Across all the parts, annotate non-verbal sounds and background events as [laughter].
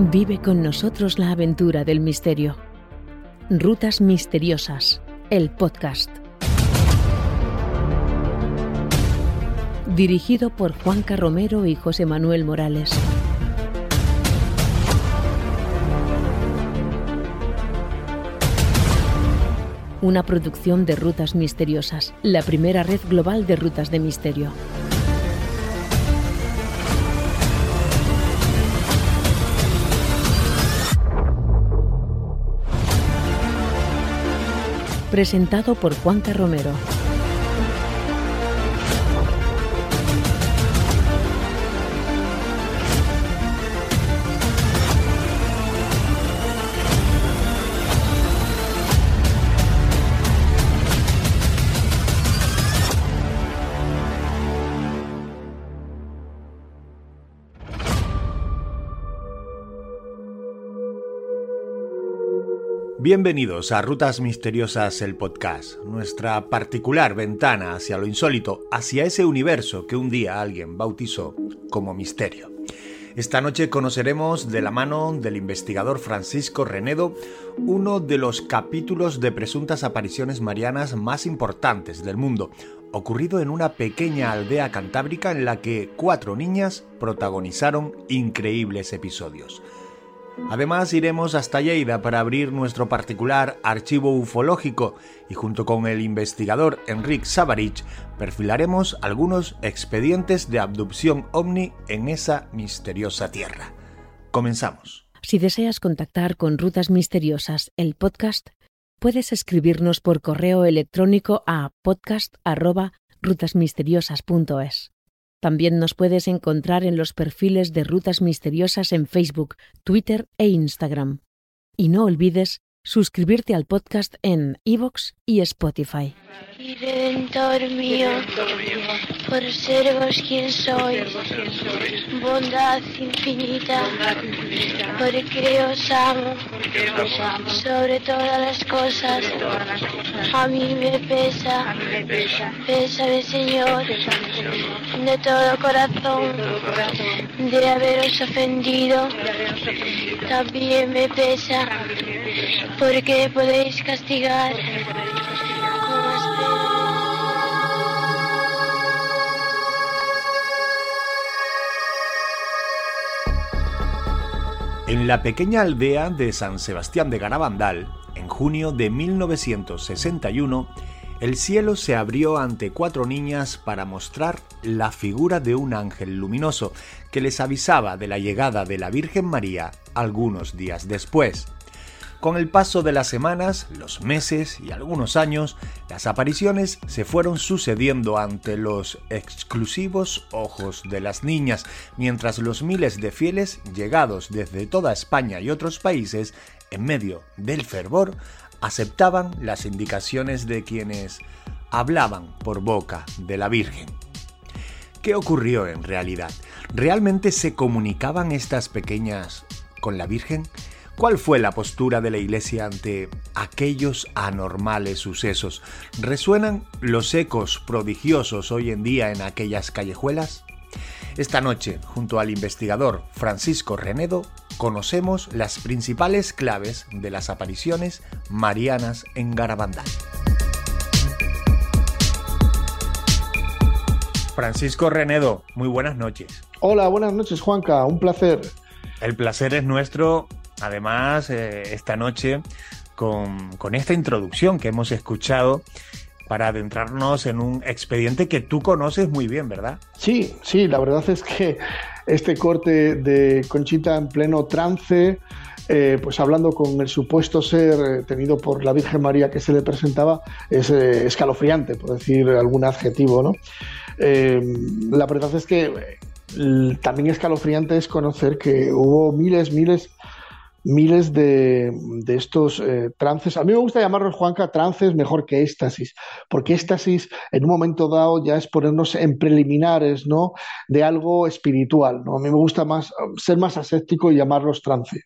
Vive con nosotros la aventura del misterio. Rutas Misteriosas, el podcast. Dirigido por Juanca Romero y José Manuel Morales. Una producción de Rutas Misteriosas, la primera red global de rutas de misterio. Presentado por Juanca Romero. Bienvenidos a Rutas Misteriosas, el podcast, nuestra particular ventana hacia lo insólito, hacia ese universo que un día alguien bautizó como misterio. Esta noche conoceremos de la mano del investigador Francisco Renedo uno de los capítulos de presuntas apariciones marianas más importantes del mundo, ocurrido en una pequeña aldea cantábrica en la que cuatro niñas protagonizaron increíbles episodios. Además iremos hasta Lleida para abrir nuestro particular archivo ufológico y junto con el investigador Enrique Savarich perfilaremos algunos expedientes de abducción ovni en esa misteriosa tierra. Comenzamos. Si deseas contactar con Rutas Misteriosas, el podcast, puedes escribirnos por correo electrónico a podcast@rutasmisteriosas.es. También nos puedes encontrar en los perfiles de Rutas Misteriosas en Facebook, Twitter e Instagram. Y no olvides suscribirte al podcast en iVoox y Spotify. Redentor mío, por ser vos quien sois, bondad infinita, porque os amo, sobre todas las cosas, a mí me pesa, pésame Señor, de todo corazón, de haberos ofendido, también me pesa, porque podéis castigar En la pequeña aldea de San Sebastián de Garabandal, en junio de 1961, el cielo se abrió ante cuatro niñas para mostrar la figura de un ángel luminoso que les avisaba de la llegada de la Virgen María algunos días después. Con el paso de las semanas, los meses y algunos años, las apariciones se fueron sucediendo ante los exclusivos ojos de las niñas, mientras los miles de fieles llegados desde toda España y otros países, en medio del fervor, aceptaban las indicaciones de quienes hablaban por boca de la Virgen. ¿Qué ocurrió en realidad? ¿Realmente se comunicaban estas pequeñas con la Virgen? ¿Cuál fue la postura de la Iglesia ante aquellos anormales sucesos? ¿Resuenan los ecos prodigiosos hoy en día en aquellas callejuelas? Esta noche, junto al investigador Francisco Renedo, conocemos las principales claves de las apariciones marianas en Garabandal. Francisco Renedo, muy buenas noches. Hola, buenas noches Juanca, un placer. El placer es nuestro además eh, esta noche con, esta introducción que hemos escuchado para adentrarnos en un expediente que tú conoces muy bien, ¿verdad? Sí, sí, la verdad es que este corte de Conchita en pleno trance, eh, pues hablando con el supuesto ser eh, tenido por la Virgen María que se le presentaba, es escalofriante, por decir algún adjetivo, ¿no? la verdad es que también escalofriante es conocer que hubo miles, miles miles de, estos eh, trances. A mí me gusta llamarlos, Juanca, trances mejor que éxtasis, porque éxtasis en un momento dado ya es ponernos en preliminares ¿no? de algo espiritual. ¿no? A mí me gusta más ser más aséptico y llamarlos trance.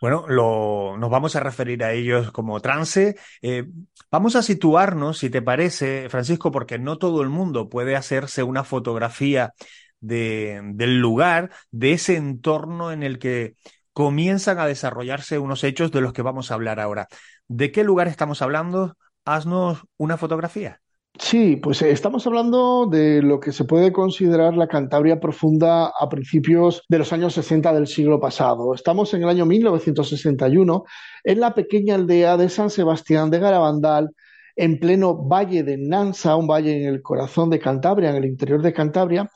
Bueno, nos vamos a referir a ellos como trance. Eh, vamos a situarnos, si te parece, Francisco, porque no todo el mundo puede hacerse una fotografía del lugar, de ese entorno en el que comienzan a desarrollarse unos hechos de los que vamos a hablar ahora. ¿De qué lugar estamos hablando? Haznos una fotografía. Sí, pues eh, estamos hablando de lo que se puede considerar la Cantabria profunda a principios de los años 60 del siglo pasado. Estamos en el año 1961 en la pequeña aldea de San Sebastián de Garabandal, en pleno valle de Nansa, un valle en el corazón de Cantabria, en el interior de Cantabria,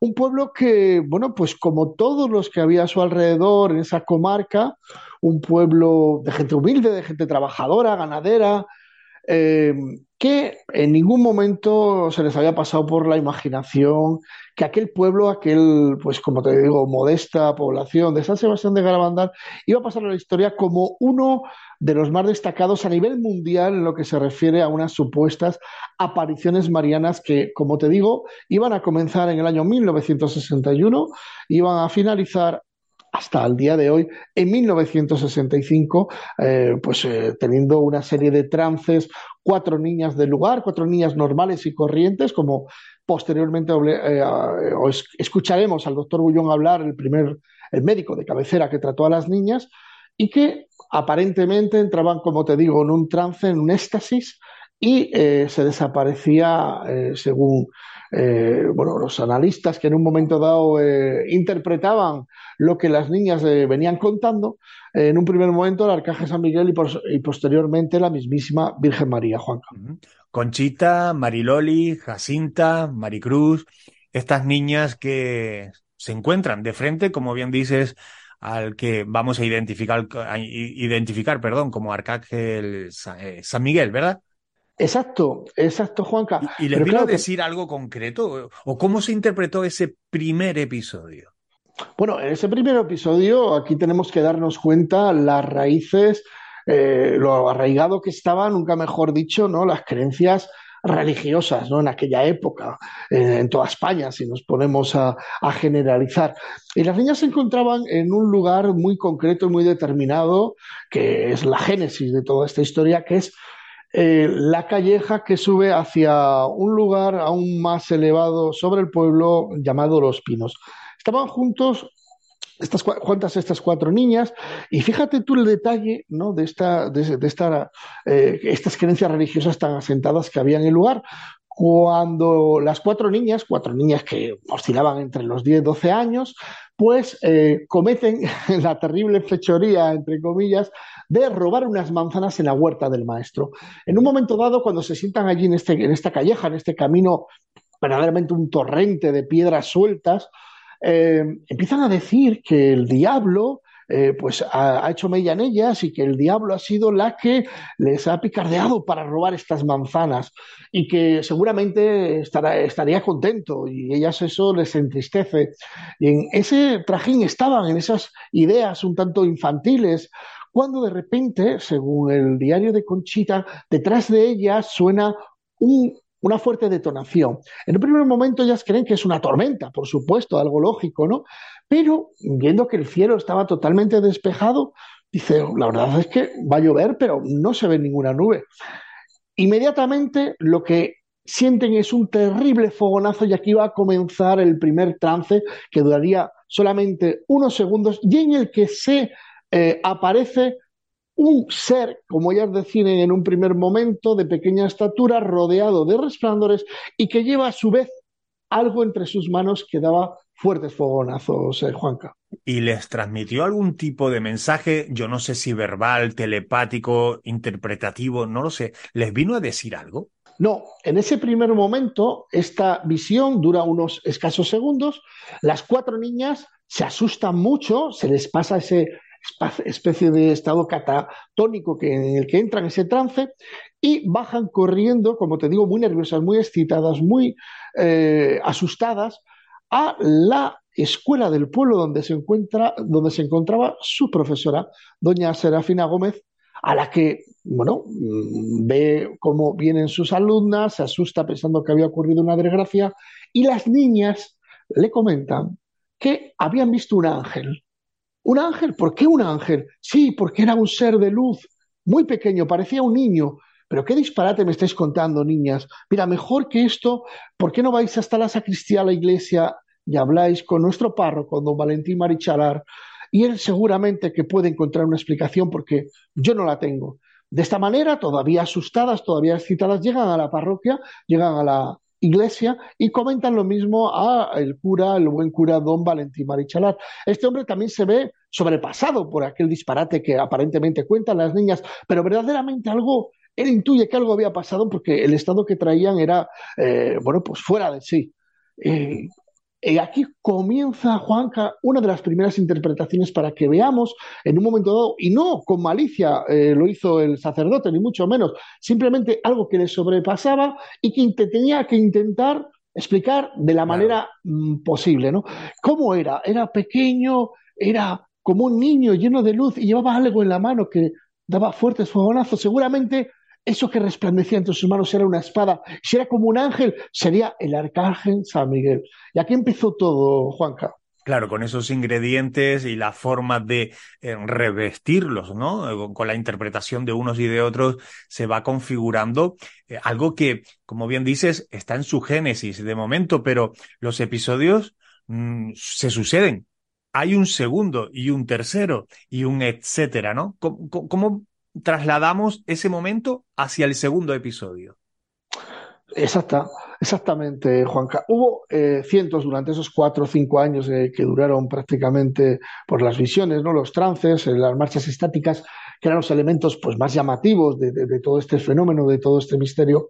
un pueblo que, bueno, pues como todos los que había a su alrededor en esa comarca, un pueblo de gente humilde, de gente trabajadora, ganadera, eh, que en ningún momento se les había pasado por la imaginación que aquel pueblo, aquel, pues como te digo, modesta población de San Sebastián de Garabandal, iba a pasar a la historia como uno de los más destacados a nivel mundial en lo que se refiere a unas supuestas apariciones marianas que, como te digo, iban a comenzar en el año 1961, iban a finalizar hasta el día de hoy, en 1965, eh, pues eh, teniendo una serie de trances, cuatro niñas del lugar, cuatro niñas normales y corrientes, como posteriormente eh, escucharemos al doctor Bullón hablar, el primer, el médico de cabecera que trató a las niñas, y que aparentemente entraban, como te digo, en un trance, en un éxtasis, y se desaparecía, según eh, bueno, los analistas que en un momento dado eh, interpretaban lo que las niñas eh, venían contando, en un primer momento el arcaje San Miguel y, posteriormente la mismísima Virgen María, Juanca. Conchita, Mariloli, Jacinta, Maricruz, estas niñas que se encuentran de frente, como bien dices, al que vamos a identificar, identificar perdón, como Arcángel San Miguel, ¿verdad? Exacto, exacto, Juanca. ¿Y, les vino a decir algo concreto? ¿O cómo se interpretó ese primer episodio? Bueno, en ese primer episodio aquí tenemos que darnos cuenta las raíces, eh, lo arraigado que estaban, nunca mejor dicho, ¿no? Las creencias religiosas ¿no? en aquella época, en toda España, si nos ponemos a, generalizar. Y las niñas se encontraban en un lugar muy concreto y muy determinado, que es la génesis de toda esta historia, que es eh, la calleja que sube hacia un lugar aún más elevado sobre el pueblo llamado Los Pinos. Estaban juntos estas cuantas estas cuatro niñas y fíjate tú el detalle ¿no? de, esta, de, esta, eh, estas creencias religiosas tan asentadas que había en el lugar cuando las cuatro niñas, cuatro niñas que oscilaban entre los 10 y 12 años, pues eh, cometen [laughs] la terrible fechoría, entre comillas, de robar unas manzanas en la huerta del maestro. En un momento dado, cuando se sientan allí en, este, en esta calleja, en este camino, verdaderamente un torrente de piedras sueltas, eh, empiezan a decir que el diablo eh, pues ha, hecho mella en ellas y que el diablo ha sido la que les ha picardeado para robar estas manzanas y que seguramente estaría contento y ellas eso les entristece. Y en ese trajín estaban, en esas ideas un tanto infantiles, cuando de repente, según el diario de Conchita, detrás de ellas suena una fuerte detonación. En un primer momento ellas creen que es una tormenta, por supuesto, algo lógico, ¿no? Pero viendo que el cielo estaba totalmente despejado, dice, la verdad es que va a llover, pero no se ve ninguna nube. Inmediatamente lo que sienten es un terrible fogonazo y aquí va a comenzar el primer trance que duraría solamente unos segundos y en el que se eh, aparece un ser, como ellas deciden en un primer momento, de pequeña estatura, rodeado de resplandores y que lleva a su vez algo entre sus manos que daba fuertes fogonazos, eh, Juanca. ¿Y les transmitió algún tipo de mensaje, yo no sé si verbal, telepático, interpretativo, no lo sé? ¿Les vino a decir algo? No, en ese primer momento esta visión dura unos escasos segundos, las cuatro niñas se asustan mucho, se les pasa ese especie de estado catatónico que, en el que entran en ese trance y bajan corriendo, como te digo, muy nerviosas, muy excitadas, muy eh, asustadas a la escuela del pueblo donde se, encuentra, donde se encontraba su profesora, doña Serafina Gómez, a la que, bueno, mm, ve cómo vienen sus alumnas, se asusta pensando que había ocurrido una desgracia, y las niñas le comentan que habían visto un ángel. ¿Un ángel? ¿Por qué un ángel? Sí, porque era un ser de luz, muy pequeño, parecía un niño. Pero qué disparate me estáis contando, niñas. Mira, mejor que esto, ¿por qué no vais hasta la sacristía, a la iglesia, y habláis con nuestro párroco, don Valentín Marichalar, y él seguramente que puede encontrar una explicación porque yo no la tengo. De esta manera, todavía asustadas, todavía excitadas, llegan a la parroquia, llegan a la iglesia y comentan lo mismo a el cura, el buen cura don Valentín Marichalar. Este hombre también se ve sobrepasado por aquel disparate que aparentemente cuentan las niñas, pero verdaderamente algo, él intuye que algo había pasado porque el estado que traían era, eh, bueno, pues fuera de sí. Eh, y aquí comienza, Juanca, una de las primeras interpretaciones para que veamos en un momento dado, y no con malicia eh, lo hizo el sacerdote, ni mucho menos, simplemente algo que le sobrepasaba y que tenía que intentar explicar de la manera mm, posible, ¿no? ¿Cómo era? Era pequeño, era como un niño lleno de luz y llevaba algo en la mano que daba fuertes fogonazos. Seguramente eso que resplandecía entre sus manos era una espada. Si era como un ángel, sería el arcángel San Miguel. Y aquí empezó todo, Juanca. Claro, con esos ingredientes y la forma de eh, revestirlos, ¿no? Con la interpretación de unos y de otros se va configurando eh, algo que, como bien dices, está en su génesis de momento, pero los episodios mm, se suceden. Hay un segundo y un tercero y un etcétera, ¿no? cómo trasladamos ese momento hacia el segundo episodio. Exacta, exactamente, Juanca. Hubo eh, cientos durante esos cuatro o cinco años eh, que duraron prácticamente por las visiones, ¿no? los trances, eh, las marchas estáticas, que eran los elementos pues, más llamativos de, de todo este fenómeno, de todo este misterio.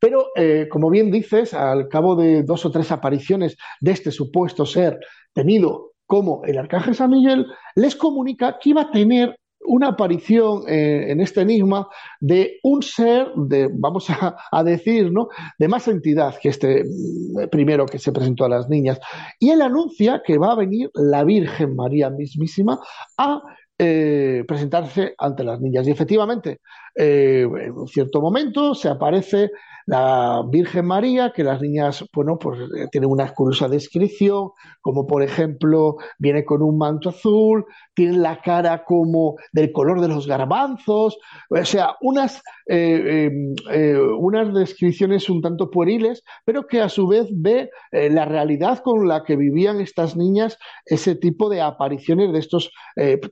Pero, como bien dices, al cabo de dos o tres apariciones de este supuesto ser tenido como el arcángel San Miguel, les comunica que iba a tener una aparición eh, en este enigma de un ser, de, vamos a, decir, ¿no? de más entidad que este mm, primero que se presentó a las niñas. Y él anuncia que va a venir la Virgen María mismísima a eh, presentarse ante las niñas. Y efectivamente, eh, en cierto momento se aparece la Virgen María, que las niñas, bueno, pues eh, tienen una curiosa descripción, como por ejemplo, viene con un manto azul, tiene la cara como del color de los garbanzos, o sea, unas, eh, em, eh, unas descripciones un tanto pueriles, pero que a su vez ve la realidad con la que vivían estas niñas, ese tipo de apariciones de estos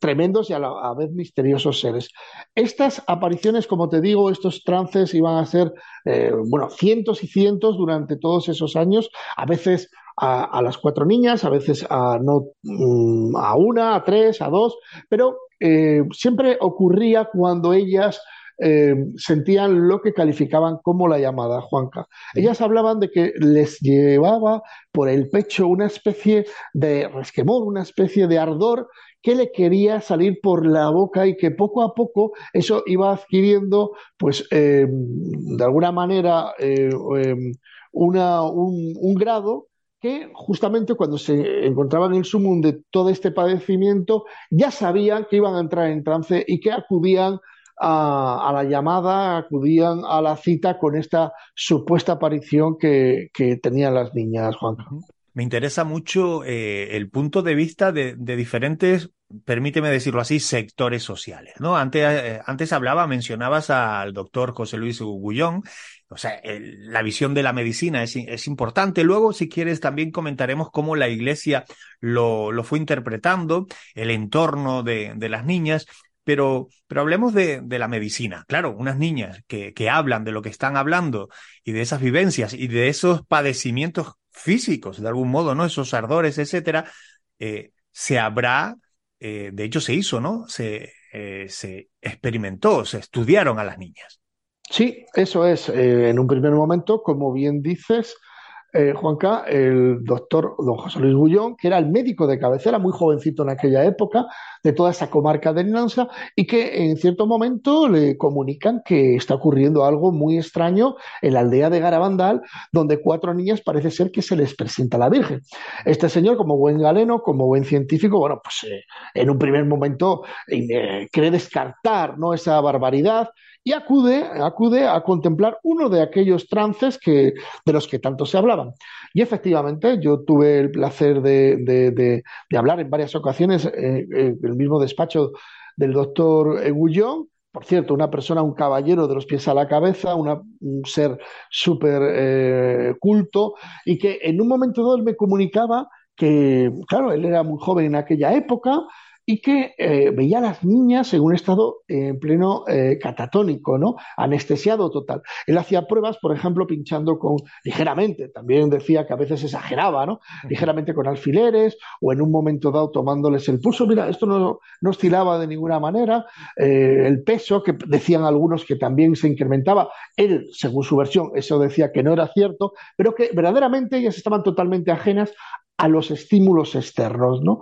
tremendos y a la vez misteriosos seres. Estas apariciones, como te digo, estos trances iban a ser bueno, cientos y cientos durante todos esos años, a veces a, las cuatro niñas, a veces a, no, mm, a una, a tres, a dos, pero eh, siempre ocurría cuando ellas eh, sentían lo que calificaban como la llamada Juanca. Ellas hablaban de que les llevaba por el pecho una especie de resquemor, una especie de ardor que le quería salir por la boca y que poco a poco eso iba adquiriendo, pues, eh, de alguna manera, eh, em, una, un, grado que justamente cuando se encontraban en el sumum de todo este padecimiento, ya sabían que iban a entrar en trance y que acudían a, la llamada, acudían a la cita con esta supuesta aparición que, que tenían las niñas, Juan me interesa mucho eh, el punto de vista de, diferentes, permíteme decirlo así, sectores sociales. ¿no? Antes, eh, antes hablaba, mencionabas al doctor José Luis Gullón, o sea, la visión de la medicina es, es, importante. Luego, si quieres, también comentaremos cómo la iglesia lo, lo fue interpretando, el entorno de, de las niñas. Pero, pero hablemos de, de, la medicina. Claro, unas niñas que, que hablan de lo que están hablando y de esas vivencias y de esos padecimientos físicos, de algún modo, ¿no? Esos ardores, etcétera, eh, se habrá, eh, de hecho se hizo, ¿no? Se, eh, se experimentó, se estudiaron a las niñas. Sí, eso es. en un primer momento, como bien dices, eh, Juanca, el doctor don José Luis Bullón, que era el médico de cabecera, muy jovencito en aquella época, de toda esa comarca de Nansa, y que en cierto momento le comunican que está ocurriendo algo muy extraño en la aldea de Garabandal, donde cuatro niñas parece ser que se les presenta la Virgen. Este señor, como buen galeno, como buen científico, bueno, pues eh, en un primer momento eh, cree descartar ¿no? esa barbaridad y acude, acude a contemplar uno de aquellos trances que, de los que tanto se Y efectivamente, yo tuve el placer de, hablar en varias ocasiones en eh, eh, el mismo despacho del doctor Egullón, por cierto, una persona, un caballero de los pies a la cabeza, un ser súper eh, culto, y que en un momento dado él me comunicaba que, claro, él era muy joven en aquella época, y que eh, veía a las niñas en un estado en pleno eh, catatónico, ¿no? Anestesiado total. Él hacía pruebas, por ejemplo, pinchando con ligeramente, también decía que a veces exageraba, ¿no? Ligeramente con alfileres o en un momento dado tomándoles el pulso. Mira, esto no, no oscilaba de ninguna manera. Eh, el peso, que decían algunos que también se incrementaba. Él, según su versión, eso decía que no era cierto, pero que verdaderamente ellas estaban totalmente ajenas a los estímulos externos, ¿no?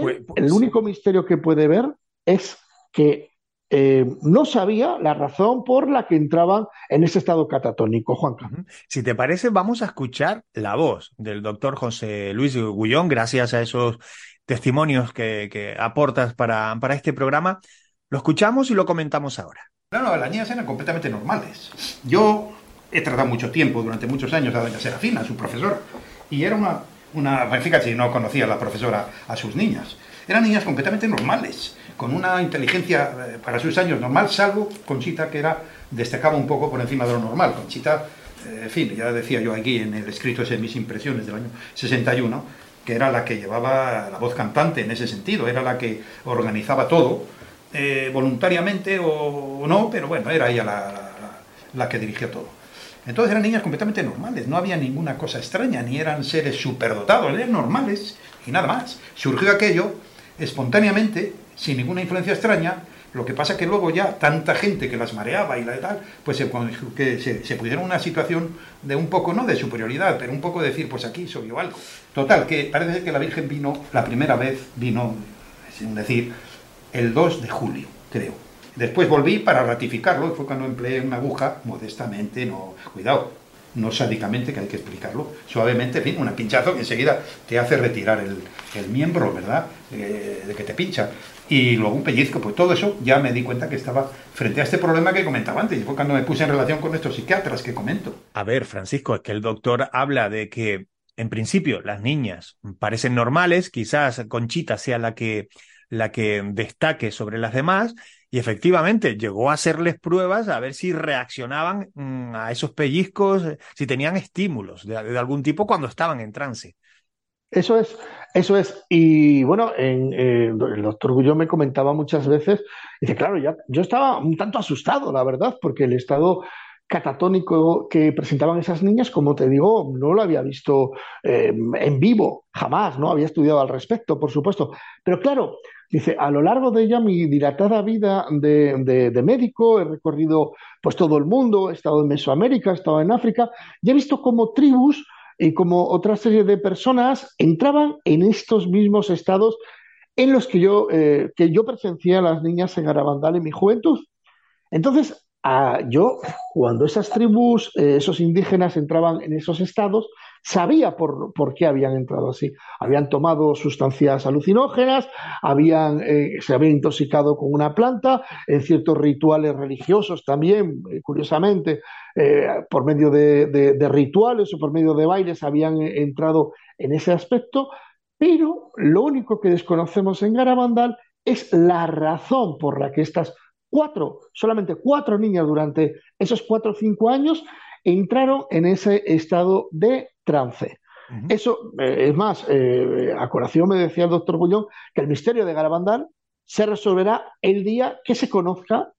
Pues, el pues único misterio que puede ver es que eh, no sabía la razón por la que entraban en ese estado catatónico, Juanca. Si te parece, vamos a escuchar la voz del doctor José Luis Gullón, gracias a esos testimonios que, aportas para, para, este programa. Lo escuchamos y lo comentamos ahora. No, no, las niñas eran completamente normales. Yo he tratado mucho tiempo, durante muchos años, a doña Serafina, su profesor, y era una una, fíjate, no conocía la profesora a sus niñas. Eran niñas completamente normales, con una inteligencia eh, para sus años normal, salvo Conchita, que era destacaba un poco por encima de lo normal. Conchita, eh, en fin, ya decía yo aquí en el escrito ese Mis Impresiones del año 61, que era la que llevaba la voz cantante en ese sentido, era la que organizaba todo, eh, voluntariamente o, no, pero bueno, era ella la que dirigía todo. Entonces eran niñas completamente normales, no había ninguna cosa extraña, ni eran seres superdotados, eran normales y nada más. Surgió aquello espontáneamente, sin ninguna influencia extraña, lo que pasa que luego ya tanta gente que las mareaba y la de tal, pues se, que se, pusieron una situación de un poco, no de superioridad, pero un poco decir, pues aquí soy algo. Total, que parece que la Virgen vino, la primera vez vino, sin decir, el 2 de julio, creo Después volví para ratificarlo, y fue cuando empleé una aguja, modestamente, no, cuidado, no sádicamente, que hay que explicarlo, suavemente, en fin, un pinchazo que enseguida te hace retirar el, miembro, ¿verdad?, eh, de que te pincha. Y luego un pellizco, pues todo eso ya me di cuenta que estaba frente a este problema que comentaba antes, y fue cuando me puse en relación con estos psiquiatras que comento. A ver, Francisco, es que el doctor habla de que, en principio, las niñas parecen normales, quizás Conchita sea la que la que destaque sobre las demás, y efectivamente llegó a hacerles pruebas a ver si reaccionaban mm, a esos pellizcos, eh, si tenían estímulos de, algún tipo cuando estaban en trance. Eso es, eso es. Y bueno, en, eh, el doctor Gullón me comentaba muchas veces, dice, claro, ya, yo estaba un tanto asustado, la verdad, porque el estado catatónico que presentaban esas niñas, como te digo, no lo había visto eh, en vivo, jamás, no había estudiado al respecto, por supuesto. Pero claro, Dice, a lo largo de ella mi dilatada vida de, médico, he recorrido pues todo el mundo, he estado en Mesoamérica, he estado en África, y he visto cómo tribus y como otra serie de personas entraban en estos mismos estados en los que yo, eh, que yo presencié a las niñas en Arabandal en mi juventud. Entonces, yo, cuando esas tribus, eh, esos indígenas entraban en esos estados, sabía por, qué habían entrado así. Habían tomado sustancias alucinógenas, habían, eh, se habían intoxicado con una planta, en ciertos rituales religiosos también, eh, curiosamente, por medio de, rituales o por medio de bailes habían entrado en ese aspecto, pero lo único que desconocemos en Garabandal es la razón por la que estas cuatro, solamente cuatro niñas durante esos cuatro o cinco años entraron en ese estado de trance. Eso, eh, es más, eh, a colación me decía el doctor Bullón que el misterio de Garabandal se resolverá el día que se conozca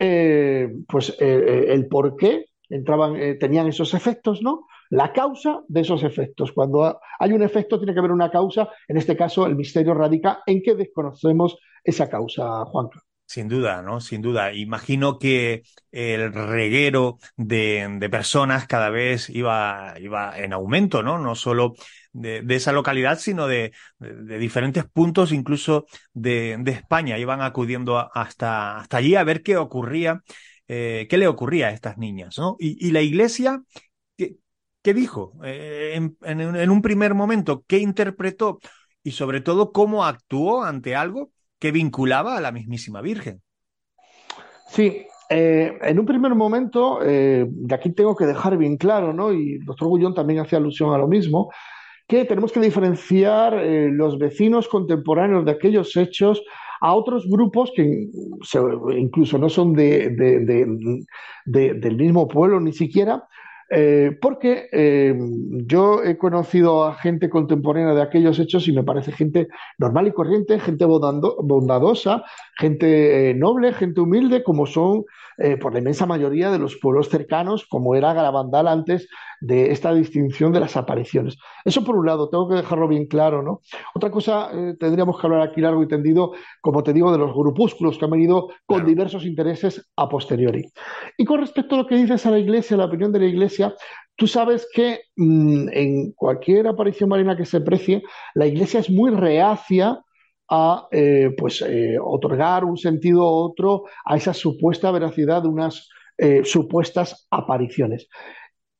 eh, pues, el por qué entraban, tenían esos efectos, ¿no? La causa de esos efectos. Cuando hay un efecto, tiene que haber una causa. En este caso, el misterio radica en que desconocemos esa causa, Juanca. Sin duda, ¿no? Sin duda. Imagino que el reguero de, personas cada vez iba, iba en aumento, ¿no? No solo de, esa localidad, sino de, diferentes puntos, incluso de, España. Iban acudiendo hasta, hasta allí a ver qué ocurría, eh, qué le ocurría a estas niñas, ¿no? Y, la iglesia, ¿qué, dijo? Eh, en, en un primer momento, ¿qué interpretó? Y sobre todo, ¿cómo actuó ante algo que vinculaba a la mismísima Virgen. Sí, eh, en un primer momento, eh, de aquí tengo que dejar bien claro, ¿no? Y el doctor Gullón también hacía alusión a lo mismo, que tenemos que diferenciar eh, los vecinos contemporáneos de aquellos hechos a otros grupos que incluso no son de, del mismo pueblo ni siquiera, eh, porque eh, yo he conocido a gente contemporánea de aquellos hechos y me parece gente normal y corriente, gente bondadosa, gente noble, gente humilde, como son por la inmensa mayoría de los pueblos cercanos, como era Garabandal antes de esta distinción de las apariciones. Eso por un lado, tengo que dejarlo bien claro, ¿no? Otra cosa, eh, tendríamos que hablar aquí largo y tendido, como te digo, de los grupúsculos que han venido con diversos intereses a posteriori. Y con respecto a lo que dices a la Iglesia, la opinión de la Iglesia, tú sabes que mm, en cualquier aparición marina que se precie, la Iglesia es muy reacia a eh, pues, eh, otorgar un sentido u otro a esa supuesta veracidad de unas supuestas apariciones.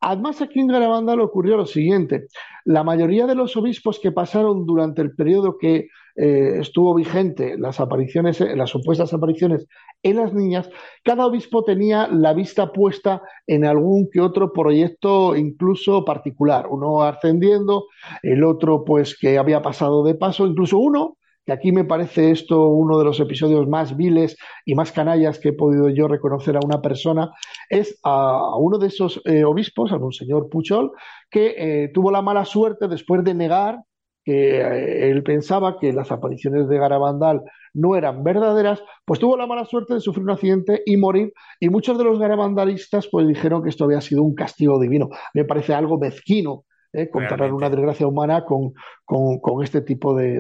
Además, aquí en Garabandal ocurrió lo siguiente. La mayoría de los obispos que pasaron durante el periodo que eh, estuvo vigente las apariciones, eh, las supuestas apariciones en las niñas, cada obispo tenía la vista puesta en algún que otro proyecto incluso particular. Uno ascendiendo, el otro pues que había pasado de paso, incluso uno que aquí me parece esto uno de los episodios más viles y más canallas que he podido yo reconocer a una persona, es a, uno de esos eh, obispos, a un señor Puchol, que eh, tuvo la mala suerte después de negar que eh, él pensaba que las apariciones de Garabandal no eran verdaderas, pues tuvo la mala suerte de sufrir un accidente y morir, y muchos de los garabandalistas pues dijeron que esto había sido un castigo divino. Me parece algo mezquino ¿eh? comparar una desgracia humana con, con, este tipo de,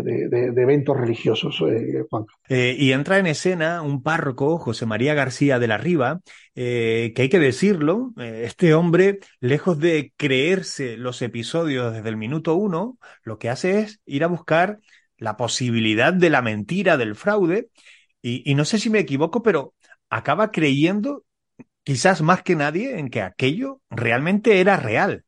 eventos religiosos, eh, Juan. Eh, y entra en escena un párroco, José María García de la Riva, que hay que decirlo, este hombre, lejos de creerse los episodios desde el minuto uno, lo que hace es ir a buscar la posibilidad de la mentira, del fraude, y, y no sé si me equivoco, pero acaba creyendo, quizás más que nadie, en que aquello realmente era real.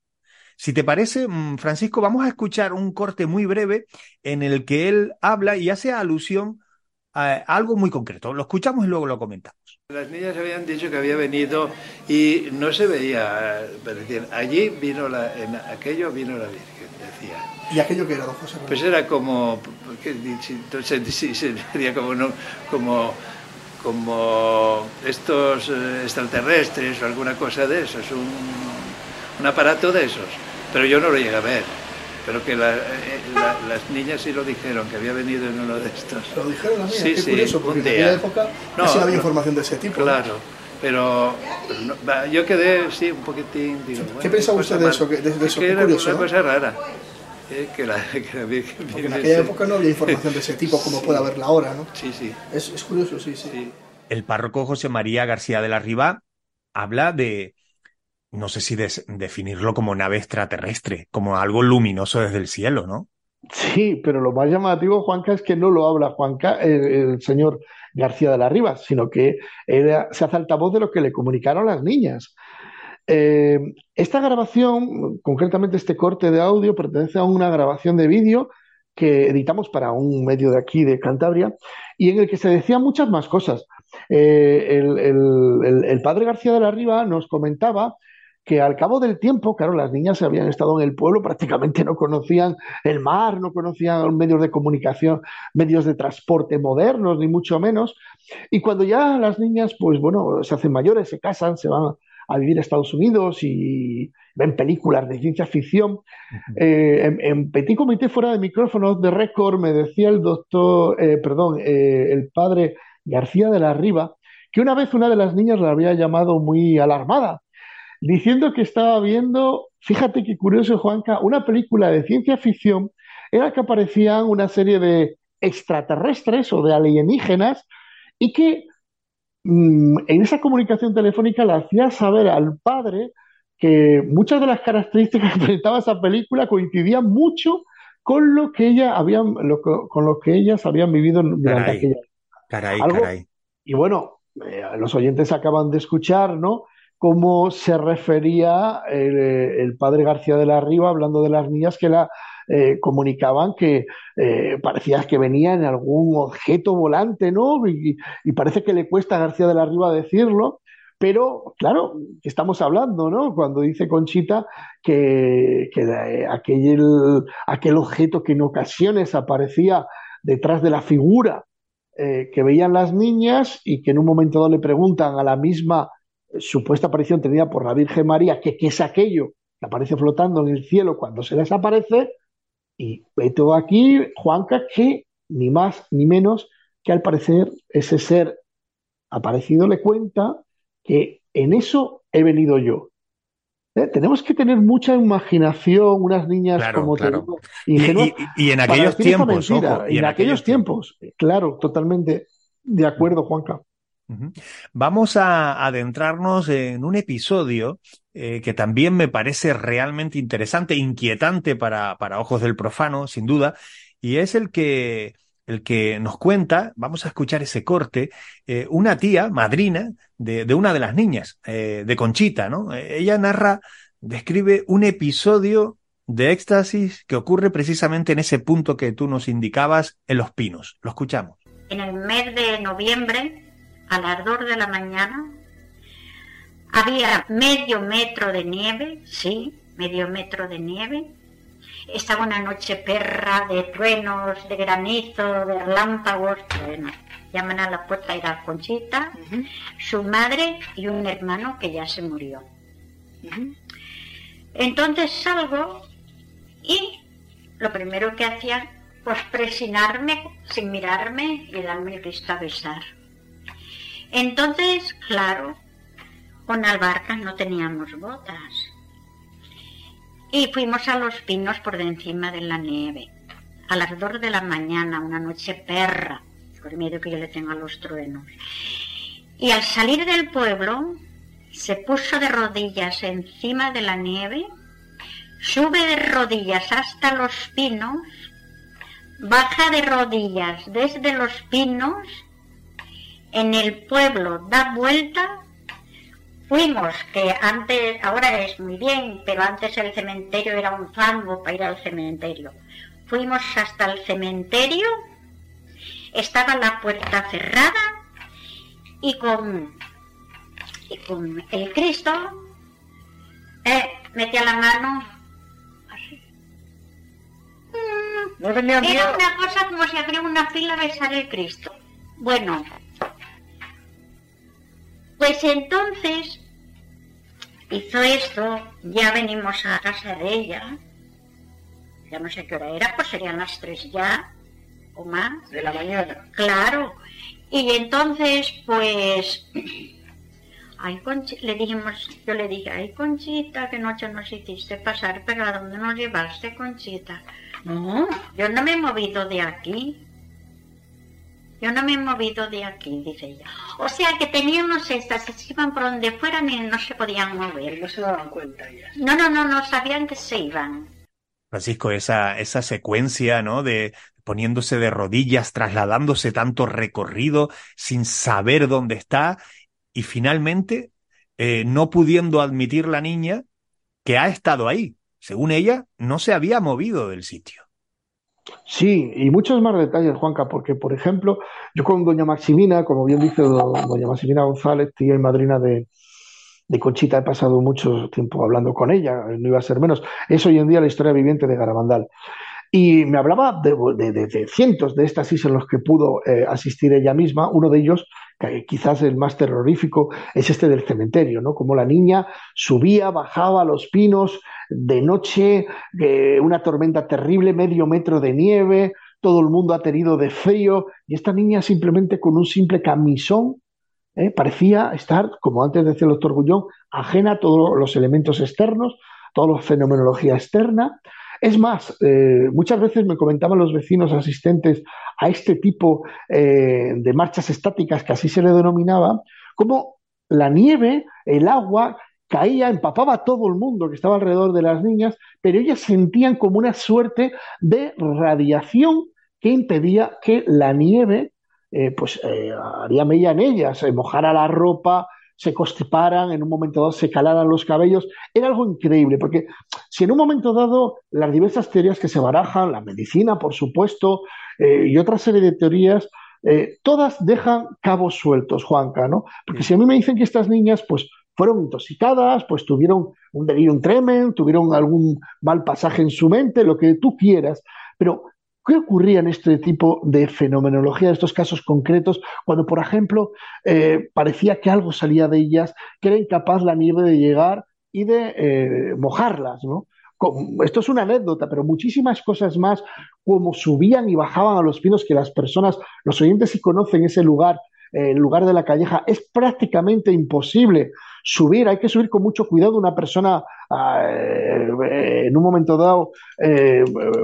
Si te parece, mm, Francisco, vamos a escuchar un corte muy breve en el que él habla y hace alusión a algo muy concreto. Lo escuchamos y luego lo comentamos. Las niñas habían dicho que había venido y no se veía, decir, allí vino la, en aquello vino la Virgen, decía. ¿Y aquello que era, don José? Pues era como, entonces [laughs] sería como, como, como estos eh, extraterrestres o alguna cosa de eso, es un, un aparato de esos pero yo no lo llegué a ver. Pero que eh, las niñas sí lo dijeron, que había venido en uno de estos. ¿Lo dijeron a mí? Sí, Qué curioso, porque en aquella época no, había información de ese tipo. Claro, pero, yo quedé, sí, un poquitín... Digo, ¿Qué pensaba usted de eso? De, de eso? Que era curioso, una cosa rara. Eh, que la, [laughs] que la Porque en aquella época no había información de ese tipo como puede haberla ahora, ¿no? Sí, sí. Es, es curioso, sí, sí, sí. El párroco José María García de la Riva habla de, no sé si definirlo como nave extraterrestre, como algo luminoso desde el cielo, ¿no? Sí, pero lo más llamativo, Juanca, es que no lo habla Juanca, el, señor García de la Riva, sino que se hace altavoz de lo que le comunicaron las niñas. Eh, esta grabación, concretamente este corte de audio, pertenece a una grabación de vídeo que editamos para un medio de aquí, de Cantabria, y en el que se decían muchas más cosas. Eh, el, padre García de la Riva nos comentaba que al cabo del tiempo, claro, las niñas habían estado en el pueblo, prácticamente no conocían el mar, no conocían medios de comunicación, medios de transporte modernos, ni mucho menos. Y cuando ya las niñas, pues bueno, se hacen mayores, se casan, se van a vivir a Estados Unidos y ven películas de ciencia ficción. Eh, en, Petit Comité fuera de micrófonos de récord me decía el doctor, eh, perdón, eh, el padre García de la Riva, que una vez una de las niñas la había llamado muy alarmada diciendo que estaba viendo, fíjate qué curioso, Juanca, una película de ciencia ficción en la que aparecían una serie de extraterrestres o de alienígenas y que mm, en esa comunicación telefónica le hacía saber al padre que muchas de las características [laughs] que presentaba esa película coincidían mucho con lo que ella habían, con lo que ellas habían vivido durante aquella. Caray, caray. Y bueno, eh, los oyentes acaban de escuchar, ¿no? Cómo se refería el, padre García de la Riva hablando de las niñas que la eh, comunicaban que eh, parecía que venía en algún objeto volante, ¿no? Y, parece que le cuesta a García de la Riva decirlo, pero claro, estamos hablando, ¿no? Cuando dice Conchita que, aquel, aquel objeto que en ocasiones aparecía detrás de la figura eh, que veían las niñas y que en un momento dado le preguntan a la misma supuesta aparición tenida por la Virgen María, que, es aquello que aparece flotando en el cielo cuando se desaparece, y todo aquí, Juanca, que ni más ni menos que al parecer ese ser aparecido le cuenta que en eso he venido yo. ¿Eh? Tenemos que tener mucha imaginación, unas niñas como ingenuas. Y, en aquellos tiempos. y, en, aquellos, tiempos, claro, totalmente de acuerdo, Juanca. Vamos a adentrarnos en un episodio eh, que también me parece realmente interesante, inquietante para, para ojos del profano, sin duda, y es el que el que nos cuenta, vamos a escuchar ese corte, eh, una tía, madrina, de, de, una de las niñas, eh, de Conchita, ¿no? Eh, ella narra, describe un episodio de éxtasis que ocurre precisamente en ese punto que tú nos indicabas, en Los Pinos. Lo escuchamos. En el mes de noviembre, a las de la mañana, había medio metro de nieve, sí, medio metro de nieve, estaba una noche perra de truenos, de granizo, de relámpagos. Bueno, llaman a la puerta, era Conchita, su madre y un hermano que ya se murió. Entonces salgo y lo primero que hacía, pues presionarme sin mirarme y darme el a besar. Entonces, claro, con albarcas no teníamos botas y fuimos a los pinos por de encima de la nieve. A las dos de la mañana, una noche perra, por miedo que yo le tengo a los truenos. Y al salir del pueblo, se puso de rodillas encima de la nieve, sube de rodillas hasta los pinos, baja de rodillas desde los pinos, en el pueblo da vuelta Fuimos, que antes, ahora es muy bien, pero antes el cementerio era un fango para ir al cementerio. Fuimos hasta el cementerio, estaba la puerta cerrada y con, y con el Cristo eh, metía la mano así. Mm, era una cosa como si abriera una fila a besar el Cristo. Bueno, pues entonces hizo esto, ya venimos a casa de ella, ya no sé qué hora era, pues serían las tres ya, o más. De la mañana. Claro. Y entonces, pues, ay, le dijimos, yo le dije, ay, Conchita, qué noche nos hiciste pasar, pero ¿a dónde nos llevaste, Conchita? No, yo no me he movido de aquí. Yo no me he movido de aquí, dice ella. O sea que teníamos estas, se iban por donde fueran y no se podían mover. No se daban cuenta ya. No, no, no, no sabían que se iban. Francisco, esa, esa secuencia, ¿no? De poniéndose de rodillas, trasladándose tanto recorrido sin saber dónde está y finalmente eh, no pudiendo admitir la niña que ha estado ahí. Según ella, no se había movido del sitio. Sí, y muchos más detalles, Juanca, porque, por ejemplo, yo con doña Maximina, como bien dice doña Maximina González, tía y madrina de, Conchita, he pasado mucho tiempo hablando con ella, no iba a ser menos. Es hoy en día la historia viviente de Garabandal. Y me hablaba de, cientos de estas en los que pudo eh, asistir ella misma. Uno de ellos, quizás el más terrorífico, es este del cementerio, ¿no? Como la niña subía, bajaba a los pinos de noche, eh, una tormenta terrible, medio metro de nieve, todo el mundo ha tenido de frío, y esta niña simplemente con un simple camisón eh, parecía estar, como antes decía el doctor Gullón, ajena a todos los elementos externos, toda la fenomenología externa, es más, eh, muchas veces me comentaban los vecinos asistentes a este tipo eh, de marchas estáticas, que así se le denominaba, como la nieve, el agua, caía, empapaba a todo el mundo que estaba alrededor de las niñas, pero ellas sentían como una suerte de radiación que impedía que la nieve eh, pues haría mella en ellas, mojara la ropa, se constiparan, en un momento dado se calaran los cabellos. Era algo increíble, porque si en un momento dado las diversas teorías que se barajan, la medicina, por supuesto, eh, y otra serie de teorías, eh, todas dejan cabos sueltos, Juanca, ¿no? Porque si a mí me dicen que estas niñas, pues, fueron intoxicadas, pues tuvieron un delirium tremens, tuvieron algún mal pasaje en su mente, lo que tú quieras, pero ¿Qué ocurría en este tipo de fenomenología, de estos casos concretos, cuando, por ejemplo, eh, parecía que algo salía de ellas, que era incapaz la nieve de llegar y de eh, mojarlas, ¿no? Esto es una anécdota, pero muchísimas cosas más, como subían y bajaban a los pinos, que las personas, los oyentes si conocen ese lugar, el lugar de la calleja, es prácticamente imposible subir, hay que subir con mucho cuidado una persona ah, eh, en un momento dado,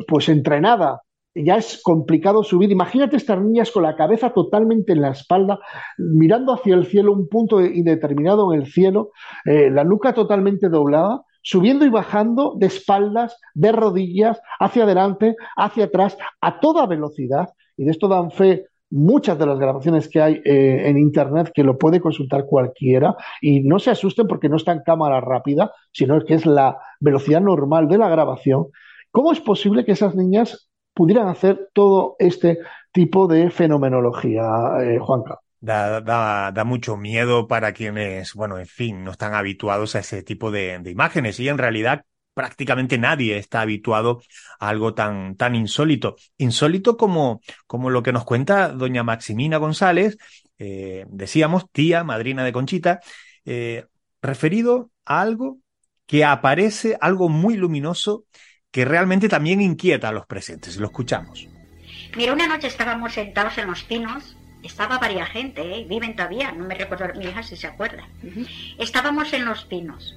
pues entrenada ya es complicado subir. Imagínate estas niñas con la cabeza totalmente en la espalda, mirando hacia el cielo, un punto indeterminado en el cielo, eh, la nuca totalmente doblada, subiendo y bajando de espaldas, de rodillas, hacia adelante, hacia atrás, a toda velocidad. Y de esto dan fe muchas de las grabaciones que hay eh, en Internet que lo puede consultar cualquiera y no se asusten porque no está en cámara rápida, sino que es la velocidad normal de la grabación. ¿Cómo es posible que esas niñas pudieran hacer todo este tipo de fenomenología, eh, Juanca. Da, da, da, mucho miedo para quienes, bueno, en fin, no están habituados a ese tipo de, imágenes y en realidad prácticamente nadie está habituado a algo tan, tan insólito. Insólito como, como lo que nos cuenta doña Maximina González, eh, decíamos, tía, madrina de Conchita, eh, referido a algo que aparece, algo muy luminoso que realmente también inquieta a los presentes. Lo escuchamos. Mira, una noche estábamos sentados en los pinos, estaba varia gente, ¿eh? viven todavía, no me recuerdo mi hija si se acuerda. Estábamos en los pinos.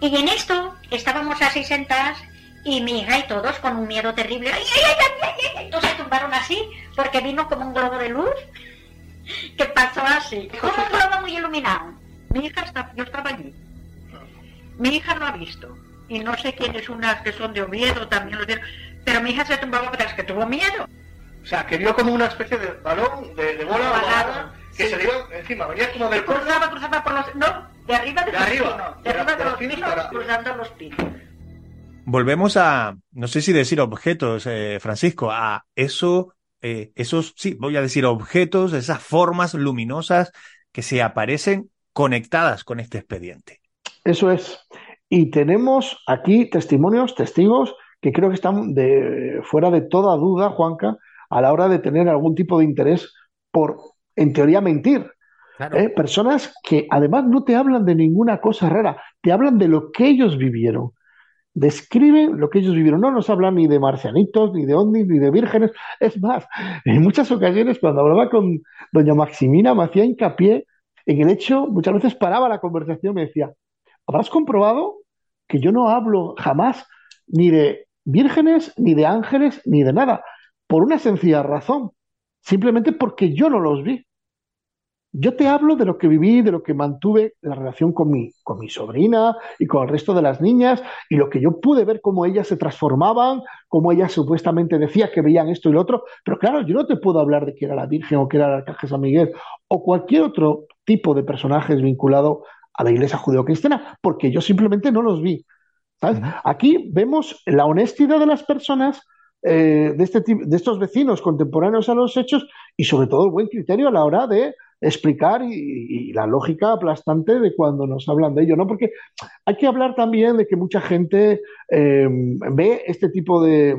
Y en esto estábamos así sentadas y mi hija y todos con un miedo terrible. ¡Ay, ay, ay, ay, Todos se tumbaron así porque vino como un globo de luz que pasó así, como un globo muy iluminado. Mi hija está, yo estaba allí. Mi hija lo ha visto y no sé quiénes unas que son de Oviedo también lo tienen, pero mi hija se tumbaba las que tuvo miedo. O sea, que vio como una especie de balón, de, bola, que se le iba encima, venía como del... Cruzaba, cruzaba por los... No, de arriba de, los arriba, pinos, de, arriba de, los pinos, cruzando los pinos. Volvemos a, no sé si decir objetos, eh, Francisco, a eso, eh, esos, sí, voy a decir objetos, esas formas luminosas que se aparecen conectadas con este expediente. Eso es. Y tenemos aquí testimonios, testigos, que creo que están de, fuera de toda duda, Juanca, a la hora de tener algún tipo de interés por, en teoría, mentir. ¿Eh? Personas que además no te hablan de ninguna cosa rara, te hablan de lo que ellos vivieron. Describen lo que ellos vivieron. No nos hablan ni de marcianitos, ni de ondis, ni de vírgenes. Es más, en muchas ocasiones cuando hablaba con doña Maximina me hacía hincapié en el hecho, muchas veces paraba la conversación y me decía, ¿habrás comprobado que yo no hablo jamás ni de vírgenes, ni de ángeles, ni de nada, por una sencilla razón, simplemente porque yo no los vi. Yo te hablo de lo que viví, de lo que mantuve la relación con mi, con mi sobrina y con el resto de las niñas, y lo que yo pude ver cómo ellas se transformaban, cómo ellas supuestamente decían que veían esto y lo otro. Pero claro, yo no te puedo hablar de que era la Virgen o que era el Arcángel San Miguel o cualquier otro tipo de personajes vinculado a la iglesia judeocristiana, porque yo simplemente no los vi. Aquí vemos la honestidad de las personas, eh, de, este, de estos vecinos contemporáneos a los hechos y sobre todo el buen criterio a la hora de explicar y, la lógica aplastante de cuando nos hablan de ello, ¿no? Porque hay que hablar también de que mucha gente em, ve este tipo de,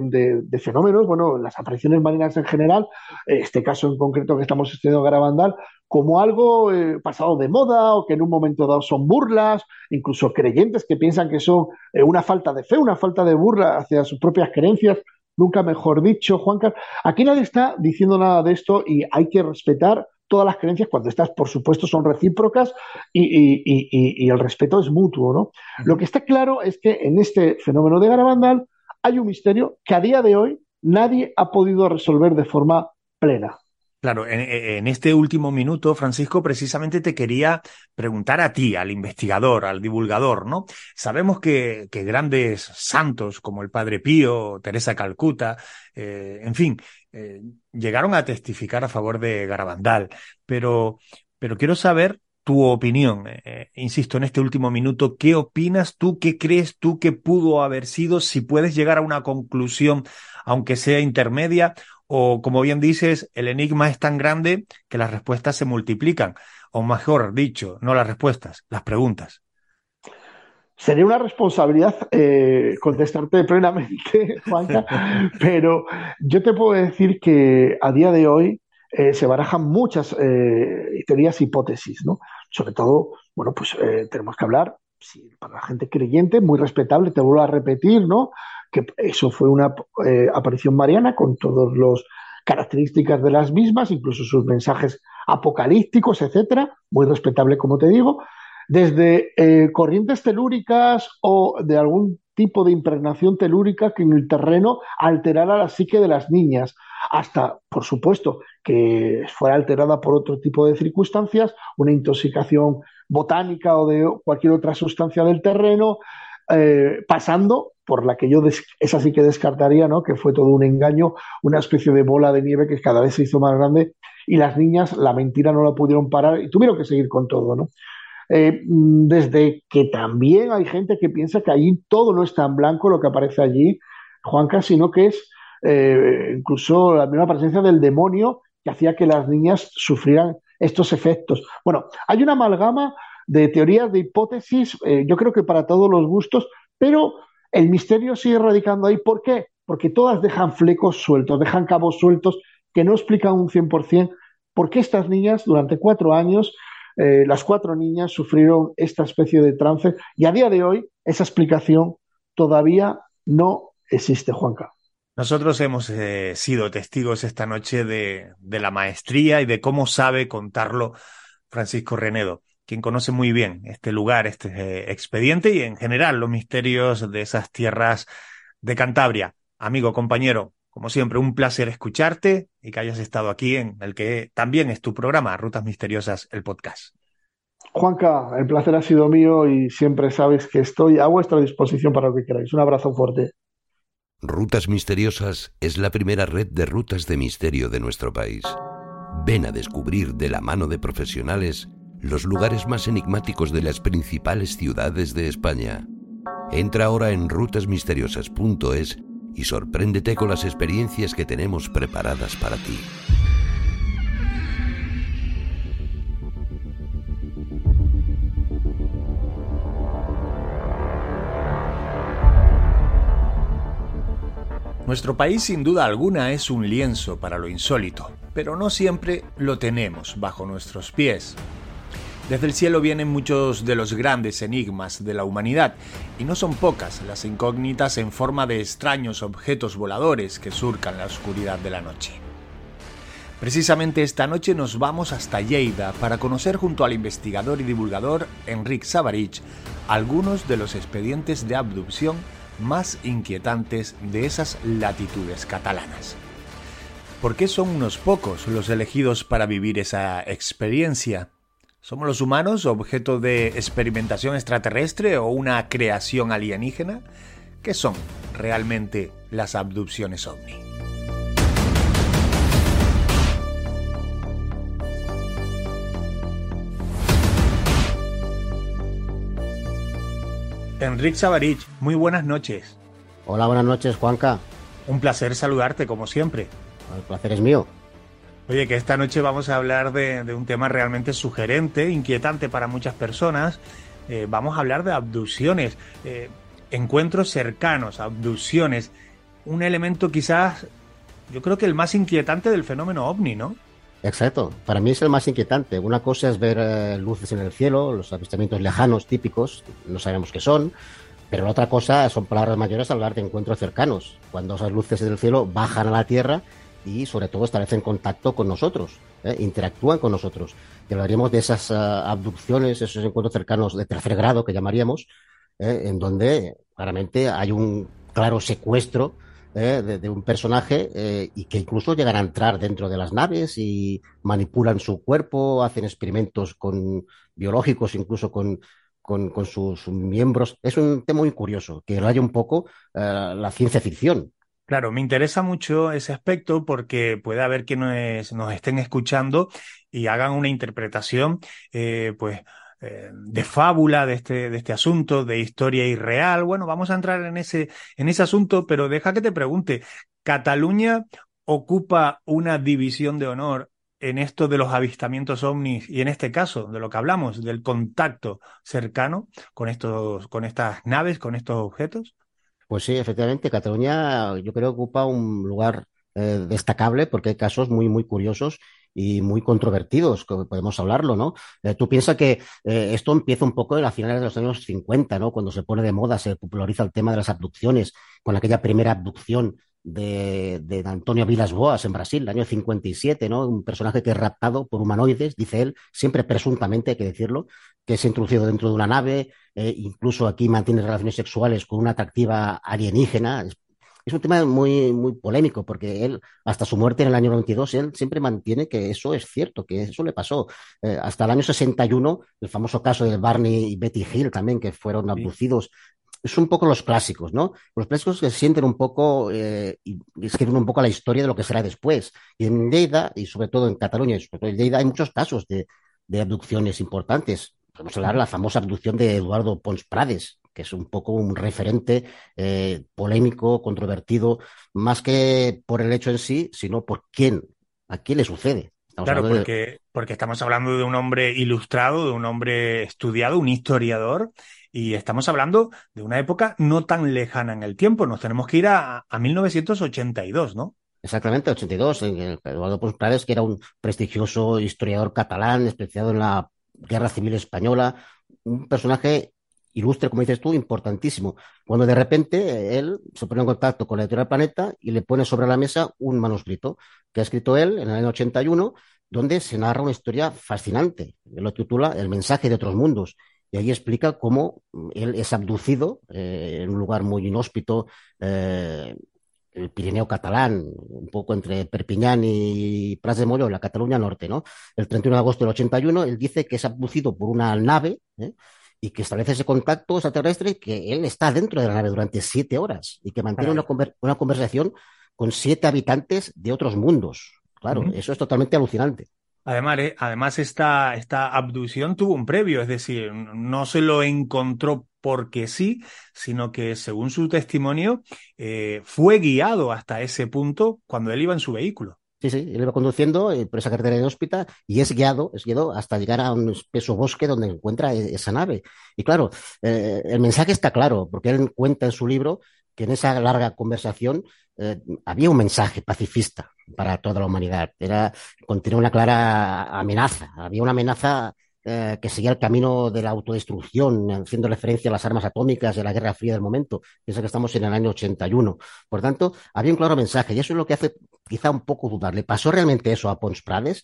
fenómenos, bueno, las apariciones marinas en general, este caso en concreto que estamos estudiando Garabandal, como algo eh, pasado de moda o que en un momento dado son burlas, incluso creyentes que piensan que son eh, una falta de fe, una falta de burla hacia sus propias creencias, nunca mejor dicho, Juan Carlos. Aquí nadie está diciendo nada de esto y hay que respetar todas las creencias, cuando estas, por supuesto, son recíprocas y, el respeto es mutuo, ¿no? Lo que está claro es que en este fenómeno de Garabandal hay un misterio que a día de hoy nadie ha podido resolver de forma plena. Claro, en, este último minuto, Francisco, precisamente te quería preguntar a ti, al investigador, al divulgador, ¿no? Sabemos que, grandes santos como el Padre Pío, Teresa Calcuta, eh, en fin, eh, llegaron a testificar a favor de Garabandal, pero, pero quiero saber tu opinión. Eh, insisto, en este último minuto, ¿qué opinas tú? ¿Qué crees tú que pudo haber sido? Si puedes llegar a una conclusión, aunque sea intermedia, o como bien dices, el enigma es tan grande que las respuestas se multiplican, o mejor dicho, no las respuestas, las preguntas. Sería una responsabilidad eh, contestarte plenamente, [laughs] Juanca, pero yo te puedo decir que a día de hoy eh, se barajan muchas eh, teorías, hipótesis, ¿no? Sobre todo, bueno, pues tenemos que hablar, para la gente creyente, muy respetable, te vuelvo a repetir, ¿no? Que eso fue una aparición mariana con todas las características de las mismas, incluso sus mensajes apocalípticos, etcétera, muy respetable, como te digo desde eh, corrientes telúricas o de algún tipo de impregnación telúrica que en el terreno alterara la psique de las niñas, hasta, por supuesto, que fuera alterada por otro tipo de circunstancias, una intoxicación botánica o de cualquier otra sustancia del terreno, eh, pasando por la que yo, esa sí que descartaría, ¿no? que fue todo un engaño, una especie de bola de nieve que cada vez se hizo más grande y las niñas la mentira no la pudieron parar y tuvieron que seguir con todo, ¿no? Eh, desde que también hay gente que piensa que allí todo no es tan blanco lo que aparece allí, Juanca, sino que es eh, incluso la misma presencia del demonio que hacía que las niñas sufrieran estos efectos. Bueno, hay una amalgama de teorías, de hipótesis, eh, yo creo que para todos los gustos, pero el misterio sigue radicando ahí. ¿Por qué? Porque todas dejan flecos sueltos, dejan cabos sueltos que no explican un 100% por qué estas niñas durante cuatro años eh, las cuatro niñas sufrieron esta especie de trance y a día de hoy esa explicación todavía no existe, Juanca. Nosotros hemos eh, sido testigos esta noche de, la maestría y de cómo sabe contarlo Francisco Renedo, quien conoce muy bien este lugar, este eh, expediente y en general los misterios de esas tierras de Cantabria. Amigo, compañero, como siempre, un placer escucharte y que hayas estado aquí en el que también es tu programa, Rutas Misteriosas, el podcast. Juanca, el placer ha sido mío y siempre sabes que estoy a vuestra disposición para lo que queráis. Un abrazo fuerte. Rutas Misteriosas es la primera red de rutas de misterio de nuestro país. Ven a descubrir de la mano de profesionales los lugares más enigmáticos de las principales ciudades de España. Entra ahora en rutasmisteriosas.es y sorpréndete con las experiencias que tenemos preparadas para ti. Nuestro país sin duda alguna es un lienzo para lo insólito, pero no siempre lo tenemos bajo nuestros pies. Desde el cielo vienen muchos de los grandes enigmas de la humanidad, y no son pocas las incógnitas en forma de extraños objetos voladores que surcan la oscuridad de la noche. Precisamente esta noche nos vamos hasta Lleida para conocer junto al investigador y divulgador Enric Savarich algunos de los expedientes de abducción más inquietantes de esas latitudes catalanas. ¿Por qué son unos pocos los elegidos para vivir esa experiencia? ¿Somos los humanos objeto de experimentación extraterrestre o una creación alienígena? ¿Qué son realmente las abducciones ovni? Enrique Savarich, muy buenas noches. Hola, buenas noches, Juanca. Un placer saludarte, como siempre. El placer es mío. Oye, que esta noche vamos a hablar de, un tema realmente sugerente, inquietante para muchas personas. Eh, vamos a hablar de abducciones, eh, encuentros cercanos, abducciones. Un elemento quizás, yo creo que el más inquietante del fenómeno ovni, ¿no? Exacto, para mí es el más inquietante. Una cosa es ver eh, luces en el cielo, los avistamientos lejanos típicos, no sabemos qué son, pero la otra cosa son palabras mayores al hablar de encuentros cercanos, cuando esas luces en el cielo bajan a la Tierra y sobre todo establecen contacto con nosotros, ¿eh? interactúan con nosotros. Y hablaríamos de esas ah, abducciones, esos encuentros cercanos de tercer grado que llamaríamos, ¿eh? en donde claramente hay un claro secuestro ¿eh? de, un personaje y que incluso llegan a entrar dentro de las naves y manipulan su cuerpo, hacen experimentos con biológicos, incluso con, con, sus, miembros. Es un tema muy curioso, que raya un poco la ciencia ficción. Claro, me interesa mucho ese aspecto porque puede haber que nos, estén escuchando y hagan una interpretación, eh, pues, eh, de fábula de este, de este asunto, de historia irreal. Bueno, vamos a entrar en ese, en ese asunto, pero deja que te pregunte, ¿Cataluña ocupa una división de honor en esto de los avistamientos ovnis y en este caso de lo que hablamos, del contacto cercano con, estos, con estas naves, con estos objetos? Pues sí, efectivamente, Cataluña yo creo que ocupa un lugar eh, destacable porque hay casos muy, muy curiosos y muy controvertidos, que podemos hablarlo, ¿no? Eh, tú piensas que eh, esto empieza un poco en las finales de los años 50, ¿no? Cuando se pone de moda, se populariza el tema de las abducciones, con aquella primera abducción de, de, Antonio Vilas Boas en Brasil, el año 57, ¿no? Un personaje que es raptado por humanoides, dice él, siempre presuntamente, hay que decirlo, que es introducido dentro de una nave, eh, incluso aquí mantiene relaciones sexuales con una atractiva alienígena. Es, es, un tema muy, muy polémico, porque él, hasta su muerte en el año 92, él siempre mantiene que eso es cierto, que eso le pasó. Eh, hasta el año 61, el famoso caso de Barney y Betty Hill también, que fueron abducidos es un poco los clásicos, ¿no? Los clásicos que sienten un poco eh, y escriben un poco la historia de lo que será después. Y en Lleida, y sobre todo en Cataluña, y sobre todo en Lleida, hay muchos casos de, de abducciones importantes. Podemos hablar de la famosa abducción de Eduardo Pons Prades, que es un poco un referente eh, polémico, controvertido, más que por el hecho en sí, sino por quién, a quién le sucede. Estamos claro, porque, de... porque estamos hablando de un hombre ilustrado, de un hombre estudiado, un historiador, y estamos hablando de una época no tan lejana en el tiempo. Nos tenemos que ir a, a 1982, ¿no? Exactamente, 82. Eduardo Prades, que era un prestigioso historiador catalán, especializado en la Guerra Civil Española, un personaje ilustre, como dices tú, importantísimo. Cuando de repente él se pone en contacto con la editorial Planeta y le pone sobre la mesa un manuscrito que ha escrito él en el año 81, donde se narra una historia fascinante. Él lo titula El mensaje de otros mundos. Y ahí explica cómo él es abducido eh, en un lugar muy inhóspito, eh, el Pirineo catalán, un poco entre Perpiñán y Pras de Molló, la Cataluña Norte, ¿no? El 31 de agosto del 81, él dice que es abducido por una nave ¿eh? y que establece ese contacto extraterrestre y que él está dentro de la nave durante siete horas y que mantiene una, conver una, conversación con siete habitantes de otros mundos. Claro, uh -huh. eso es totalmente alucinante. Además, eh, además esta, esta abducción tuvo un previo, es decir, no se lo encontró porque sí, sino que según su testimonio eh, fue guiado hasta ese punto cuando él iba en su vehículo. Sí, sí, él iba conduciendo eh, por esa carretera inhóspita y es guiado, es guiado hasta llegar a un espeso bosque donde encuentra esa nave. Y claro, eh, el mensaje está claro, porque él cuenta en su libro que en esa larga conversación eh, había un mensaje pacifista para toda la humanidad. Era, contenía una clara amenaza, había una amenaza eh, que seguía el camino de la autodestrucción, haciendo referencia a las armas atómicas de la Guerra Fría del momento. Piensa que estamos en el año 81. Por tanto, había un claro mensaje y eso es lo que hace quizá un poco dudar. ¿Le pasó realmente eso a Pons Prades?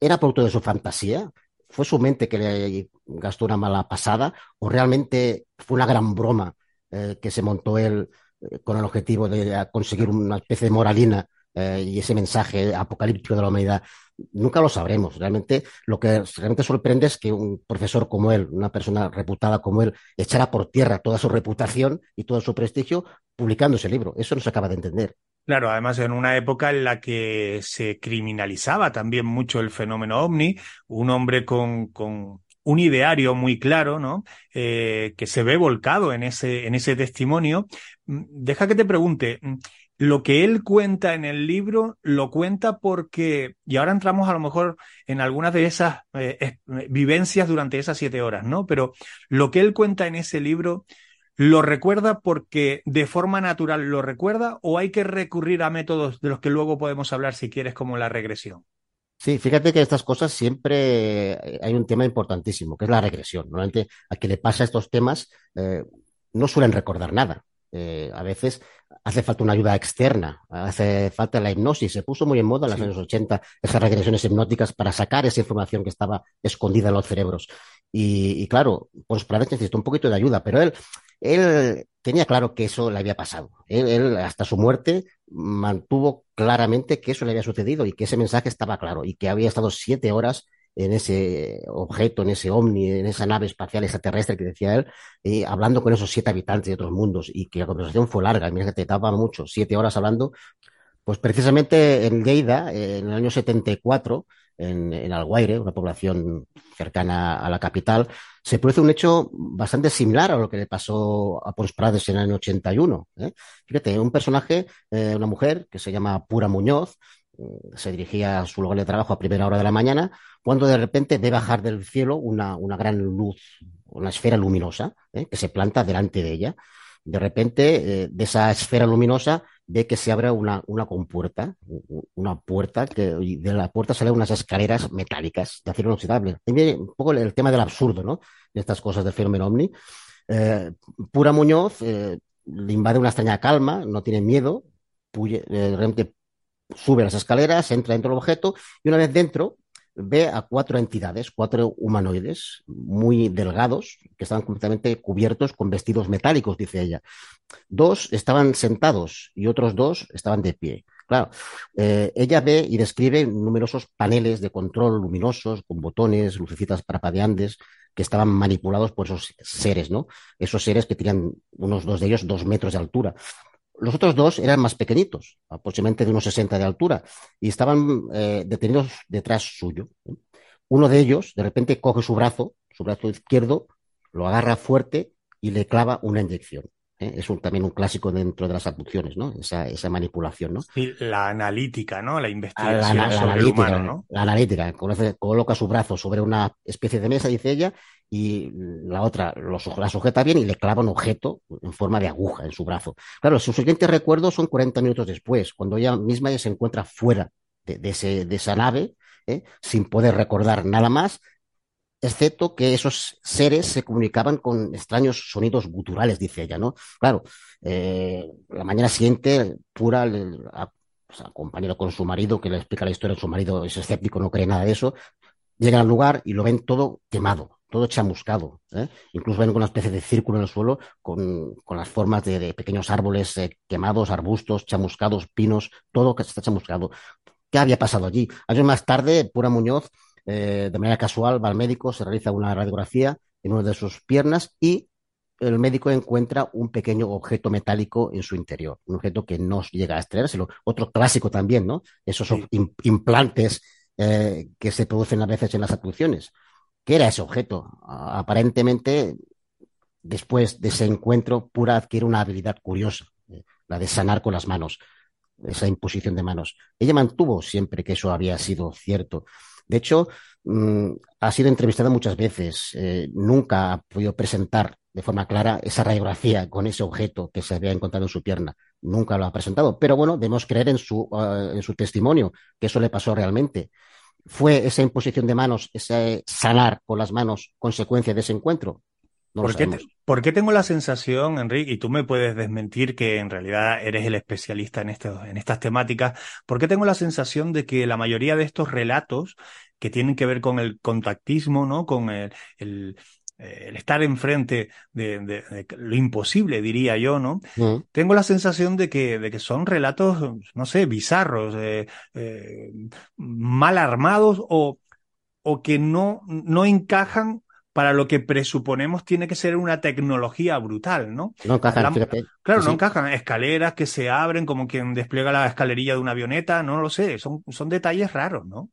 ¿Era producto de su fantasía? ¿Fue su mente que le gastó una mala pasada? ¿O realmente fue una gran broma eh, que se montó él eh, con el objetivo de conseguir una especie de moralina eh, y ese mensaje apocalíptico de la humanidad. Nunca lo sabremos. Realmente lo que realmente sorprende es que un profesor como él, una persona reputada como él, echara por tierra toda su reputación y todo su prestigio publicando ese libro. Eso no se acaba de entender. Claro, además en una época en la que se criminalizaba también mucho el fenómeno ovni, un hombre con, con un ideario muy claro, ¿no? Eh, que se ve volcado en ese, en ese testimonio. Deja que te pregunte, lo que él cuenta en el libro lo cuenta porque, y ahora entramos a lo mejor en algunas de esas eh, vivencias durante esas siete horas, ¿no? Pero lo que él cuenta en ese libro, ¿lo recuerda porque de forma natural lo recuerda o hay que recurrir a métodos de los que luego podemos hablar si quieres como la regresión? Sí, fíjate que estas cosas siempre hay un tema importantísimo, que es la regresión. Normalmente a quien le pasa estos temas eh, no suelen recordar nada. Eh, a veces hace falta una ayuda externa, hace falta la hipnosis. Se puso muy en moda en los sí. años 80 esas regresiones hipnóticas para sacar esa información que estaba escondida en los cerebros. Y, y claro, pues Prades necesitó un poquito de ayuda, pero él, él tenía claro que eso le había pasado. Él, él, hasta su muerte mantuvo claramente que eso le había sucedido y que ese mensaje estaba claro y que había estado siete horas en ese objeto, en ese ovni, en esa nave espacial extraterrestre que decía él, hablando con esos siete habitantes de otros mundos y que la conversación fue larga, mira que te tapa mucho, siete horas hablando. Pues precisamente en Lleida, en el año 74, en, en Alguaire, una población cercana a la capital, se produce un hecho bastante similar a lo que le pasó a Pons Prades en el año 81. ¿eh? Fíjate, un personaje, eh, una mujer que se llama Pura Muñoz, mm, se dirigía a su lugar de trabajo a primera hora de la mañana, cuando de repente ve bajar del cielo una, una gran luz, una esfera luminosa, ¿eh? que se planta delante de ella. De repente, eh, de esa esfera luminosa, ve que se abre una, una compuerta, una puerta, que y de la puerta salen unas escaleras metálicas de acero inoxidable. Viene un poco el, tema del absurdo, ¿no? De estas cosas del fenómeno ovni. Eh, Pura Muñoz le invade una extraña calma, no tiene miedo, puye, realmente sube las escaleras, entra dentro del objeto y una vez dentro ve a cuatro entidades, cuatro humanoides muy delgados, que estaban completamente cubiertos con vestidos metálicos, dice ella. Dos estaban sentados y otros dos estaban de pie. Claro, eh, ella ve y describe numerosos paneles de control luminosos con botones, lucecitas parapadeantes que estaban manipulados por esos seres, ¿no? Esos seres que tenían unos dos de ellos dos metros de altura. Los otros dos eran más pequeñitos, aproximadamente de unos 60 de altura, y estaban eh, detenidos detrás suyo. Uno de ellos, de repente, coge su brazo, su brazo izquierdo, lo agarra fuerte y le clava una inyección. ¿eh? Es un, también un clásico dentro de las abducciones, ¿no? Esa, esa manipulación, ¿no? Y la analítica, ¿no? La investigación la, la, sobre analítica, el humano, ¿no? La analítica, coloca su brazo sobre una especie de mesa, dice ella, y la otra la sujeta bien y le clava un objeto en forma de aguja en su brazo. Claro, sus siguientes recuerdos son 40 minutos después, cuando ella misma ya se encuentra fuera de, ese, de esa nave, ¿eh? sin poder recordar nada más, excepto que esos seres se comunicaban con extraños sonidos guturales, dice ella, ¿no? Claro, eh, la mañana siguiente, pura, a, pues, acompañado con su marido, que le explica la historia, su marido es escéptico, no cree nada de eso, llegan al lugar y lo ven todo quemado, todo chamuscado. ¿eh? Incluso ven una especie de círculo en el suelo con, con las formas de, de pequeños árboles eh, quemados, arbustos, chamuscados, pinos, todo que está chamuscado. ¿Qué había pasado allí? Años más tarde, Pura Muñoz eh, de manera casual va al médico, se realiza una radiografía en una de sus piernas y el médico encuentra un pequeño objeto metálico en su interior, un objeto que no llega a extraérselo. Otro clásico también, ¿no? Esos sí. implantes eh, que se producen a veces en las abducciones. ¿Qué era ese objeto? Aparentemente, después de ese encuentro, Pura adquiere una habilidad curiosa, eh, la de sanar con las manos, esa imposición de manos. Ella mantuvo siempre que eso había sido cierto. De hecho, mmm, ha sido entrevistada muchas veces. Eh, nunca ha podido presentar de forma clara esa radiografía con ese objeto que se había encontrado en su pierna. Nunca lo ha presentado. Pero bueno, debemos creer en su, uh, en su testimonio, que eso le pasó realmente. ¿Fue esa imposición de manos, ese sanar con las manos, consecuencia de ese encuentro? No ¿Por, qué te, ¿Por, qué tengo la sensación, Enrique, y tú me puedes desmentir que en realidad eres el especialista en, en estas temáticas, ¿por qué tengo la sensación de que la mayoría de estos relatos que tienen que ver con el contactismo, ¿no? con el, el, el estar enfrente de, de, de, lo imposible, diría yo, ¿no? Mm. Tengo la sensación de que, de que son relatos, no sé, bizarros, eh, eh, mal armados o, o que no, no encajan para lo que presuponemos tiene que ser una tecnología brutal, ¿no? No encajan, la, fíjate. Claro, sí, no encajan. Escaleras que se abren como quien despliega la escalerilla de una avioneta, no lo sé, son, son detalles raros, ¿no?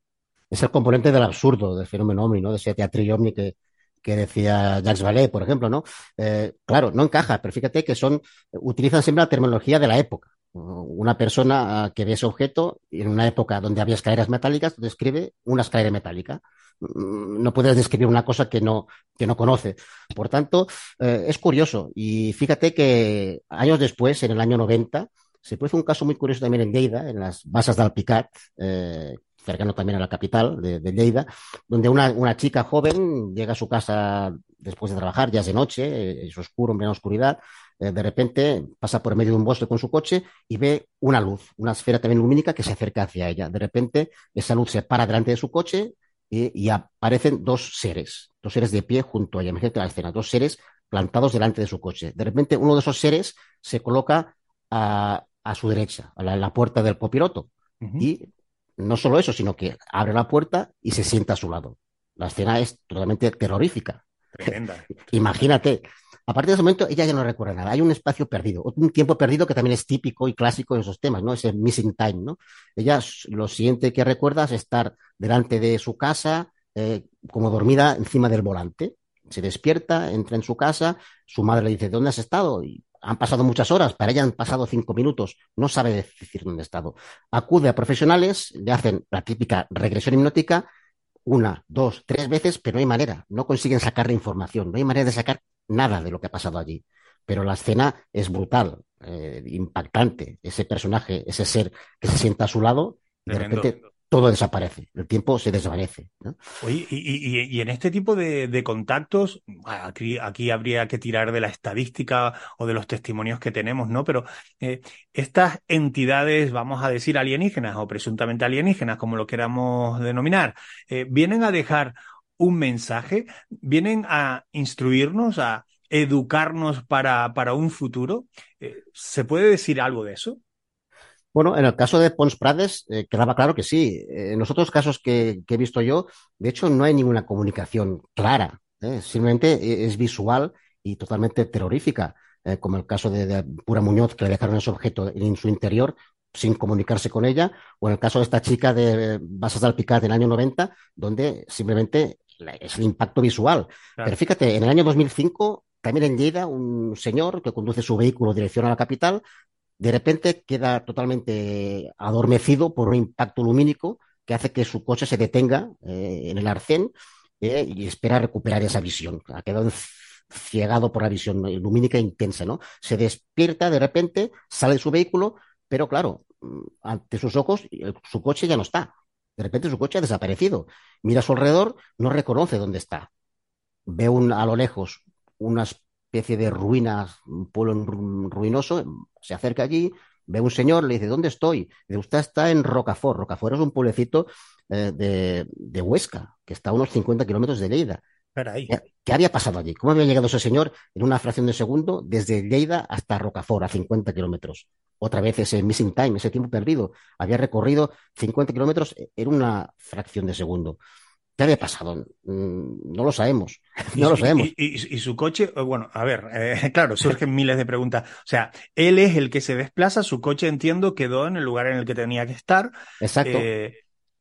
Es el componente del absurdo del fenómeno ovni, ¿no? De ese teatrillo ovni que, que decía Jacques Vallée, por ejemplo, ¿no? Eh, claro, no encaja, pero fíjate que son, utilizan siempre la terminología de la época. Una persona que ve ese objeto en una época donde había escaleras metálicas describe una escalera metálica no puedes describir una cosa que no, que no conoce. Por tanto, eh, es curioso. Y fíjate que años después, en el año 90, se puso un caso muy curioso también en Lleida, en las basas de Alpicat, eh, cercano también a la capital de, de Lleida, donde una, una, chica joven llega a su casa después de trabajar, ya es de noche, es oscuro, en plena oscuridad, eh, de repente pasa por medio de un bosque con su coche y ve una luz, una esfera también lumínica que se acerca hacia ella. De repente esa luz se para delante de su coche, y, y, aparecen dos seres, dos seres de pie junto a ella. Imagínate la escena, dos seres plantados delante de su coche. De repente, uno de esos seres se coloca a, a su derecha, a la, a la, puerta del copiloto. Uh -huh. Y no solo eso, sino que abre la puerta y se sienta a su lado. La escena es totalmente terrorífica. Tremenda. [laughs] Imagínate. A partir de ese momento ella ya no recuerda nada. Hay un espacio perdido, un tiempo perdido que también es típico y clásico en esos temas, ¿no? Ese missing time, ¿no? Ella lo siguiente que recuerda es estar delante de su casa, eh, como dormida encima del volante. Se despierta, entra en su casa, su madre le dice, ¿dónde has estado? Y han pasado muchas horas, para ella han pasado cinco minutos, no sabe decir dónde ha estado. Acude a profesionales, le hacen la típica regresión hipnótica, una, dos, tres veces, pero no hay manera, no consiguen sacar información, no hay manera de sacar nada de lo que ha pasado allí. Pero la escena es brutal, eh, impactante, ese personaje, ese ser que se sienta a su lado, y de repente todo desaparece, el tiempo se desvanece. Oye, y, en este tipo de, contactos, aquí, aquí, habría que tirar de la estadística o de los testimonios que tenemos, ¿no? Pero eh, estas entidades, vamos a decir alienígenas o presuntamente alienígenas, como lo queramos denominar, eh, vienen a dejar un mensaje, vienen a instruirnos, a educarnos para, para un futuro. Eh, ¿Se puede decir algo de eso? Bueno, en el caso de Pons Prades eh, quedaba claro que sí. Eh, en los otros casos que, he visto yo, de hecho, no hay ninguna comunicación clara. ¿eh? Simplemente es visual y totalmente terrorífica, como el caso de, Pura Muñoz, que le dejaron ese objeto en su interior sin comunicarse con ella, o en el caso de esta chica de Basas al Picat del año 90, donde simplemente es el impacto visual. Pero fíjate, en el año 2005 también en Lleida, un señor que conduce su vehículo dirección a la capital de repente queda totalmente adormecido por un impacto lumínico que hace que su coche se detenga eh, en el arcén eh, y espera recuperar esa visión. Ha quedado ciegado por la visión lumínica intensa, ¿no? Se despierta de repente, sale de su vehículo, pero claro, mm, ante sus ojos su coche ya no está. De repente su coche ha desaparecido. Mira a su alrededor, no reconoce dónde está. Ve a lo lejos unas especie de ruinas, un pueblo ruinoso, se acerca allí, ve a un señor, le dice, ¿dónde estoy? Dice, usted está en Rocafort. Rocafort es un pueblecito eh, de, Huesca, que está a unos 50 kilómetros de Lleida. ¿Qué, había pasado allí? ¿Cómo había llegado ese señor en una fracción de segundo desde Lleida hasta Rocafort, a 50 kilómetros? Otra vez ese missing time, ese tiempo perdido. Había recorrido 50 kilómetros en una fracción de segundo. ¿Qué había pasado? Mm, no lo sabemos. [laughs] No lo sabemos. Y, su coche, eh, bueno, a ver, eh, [laughs] claro, surgen miles de preguntas. O sea, él es el que se desplaza, su coche, entiendo, quedó en el lugar en el que tenía que estar. Exacto. Eh,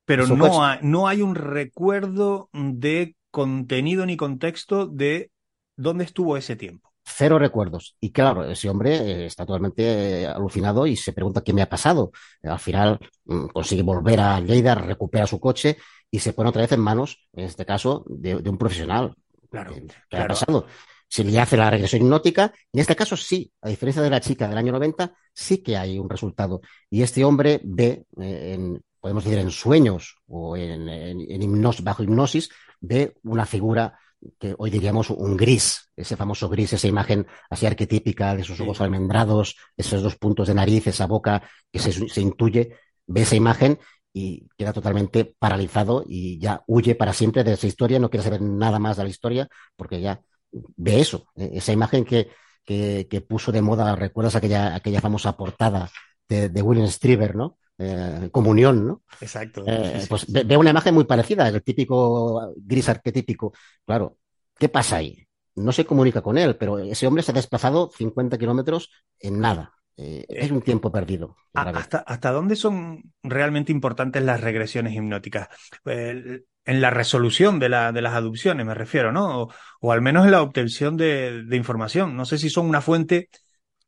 pero no hay, no hay un recuerdo de contenido ni contexto de dónde estuvo ese tiempo. Cero recuerdos. Y claro, ese hombre está totalmente alucinado y se pregunta qué me ha pasado. Al final mm, consigue volver a Lleida, recupera su coche y se pone otra vez en manos, en este caso, de, un profesional. Claro, ¿Qué ha pasado? Se le hace la regresión hipnótica, en este caso sí, a diferencia de la chica del año 90, sí que hay un resultado. Y este hombre ve, eh, en, podemos decir, en sueños o en, en, bajo hipnosis, ve una figura que hoy diríamos un gris, ese famoso gris, esa imagen así arquetípica de esos ojos almendrados, esos dos puntos de nariz, esa boca que se, se intuye, ve esa imagen y queda totalmente paralizado y ya huye para siempre de esa historia, no quiere saber nada más de la historia porque ya ve eso, e, esa imagen que, que, puso de moda, recuerdas aquella, aquella famosa portada de, de William Strieber, ¿no? Eh, comunión, ¿no? Exacto. Eh, pues ve, una imagen muy parecida, el típico gris arquetípico. Claro, ¿qué pasa ahí? No se comunica con él, pero ese hombre se ha desplazado 50 kilómetros en nada. Eh, es un tiempo perdido. ¿Hasta, ¿Hasta dónde son realmente importantes las regresiones hipnóticas? en la resolución de, la, de las adopciones, me refiero, ¿no? O, al menos en la obtención de, información. No sé si son una fuente,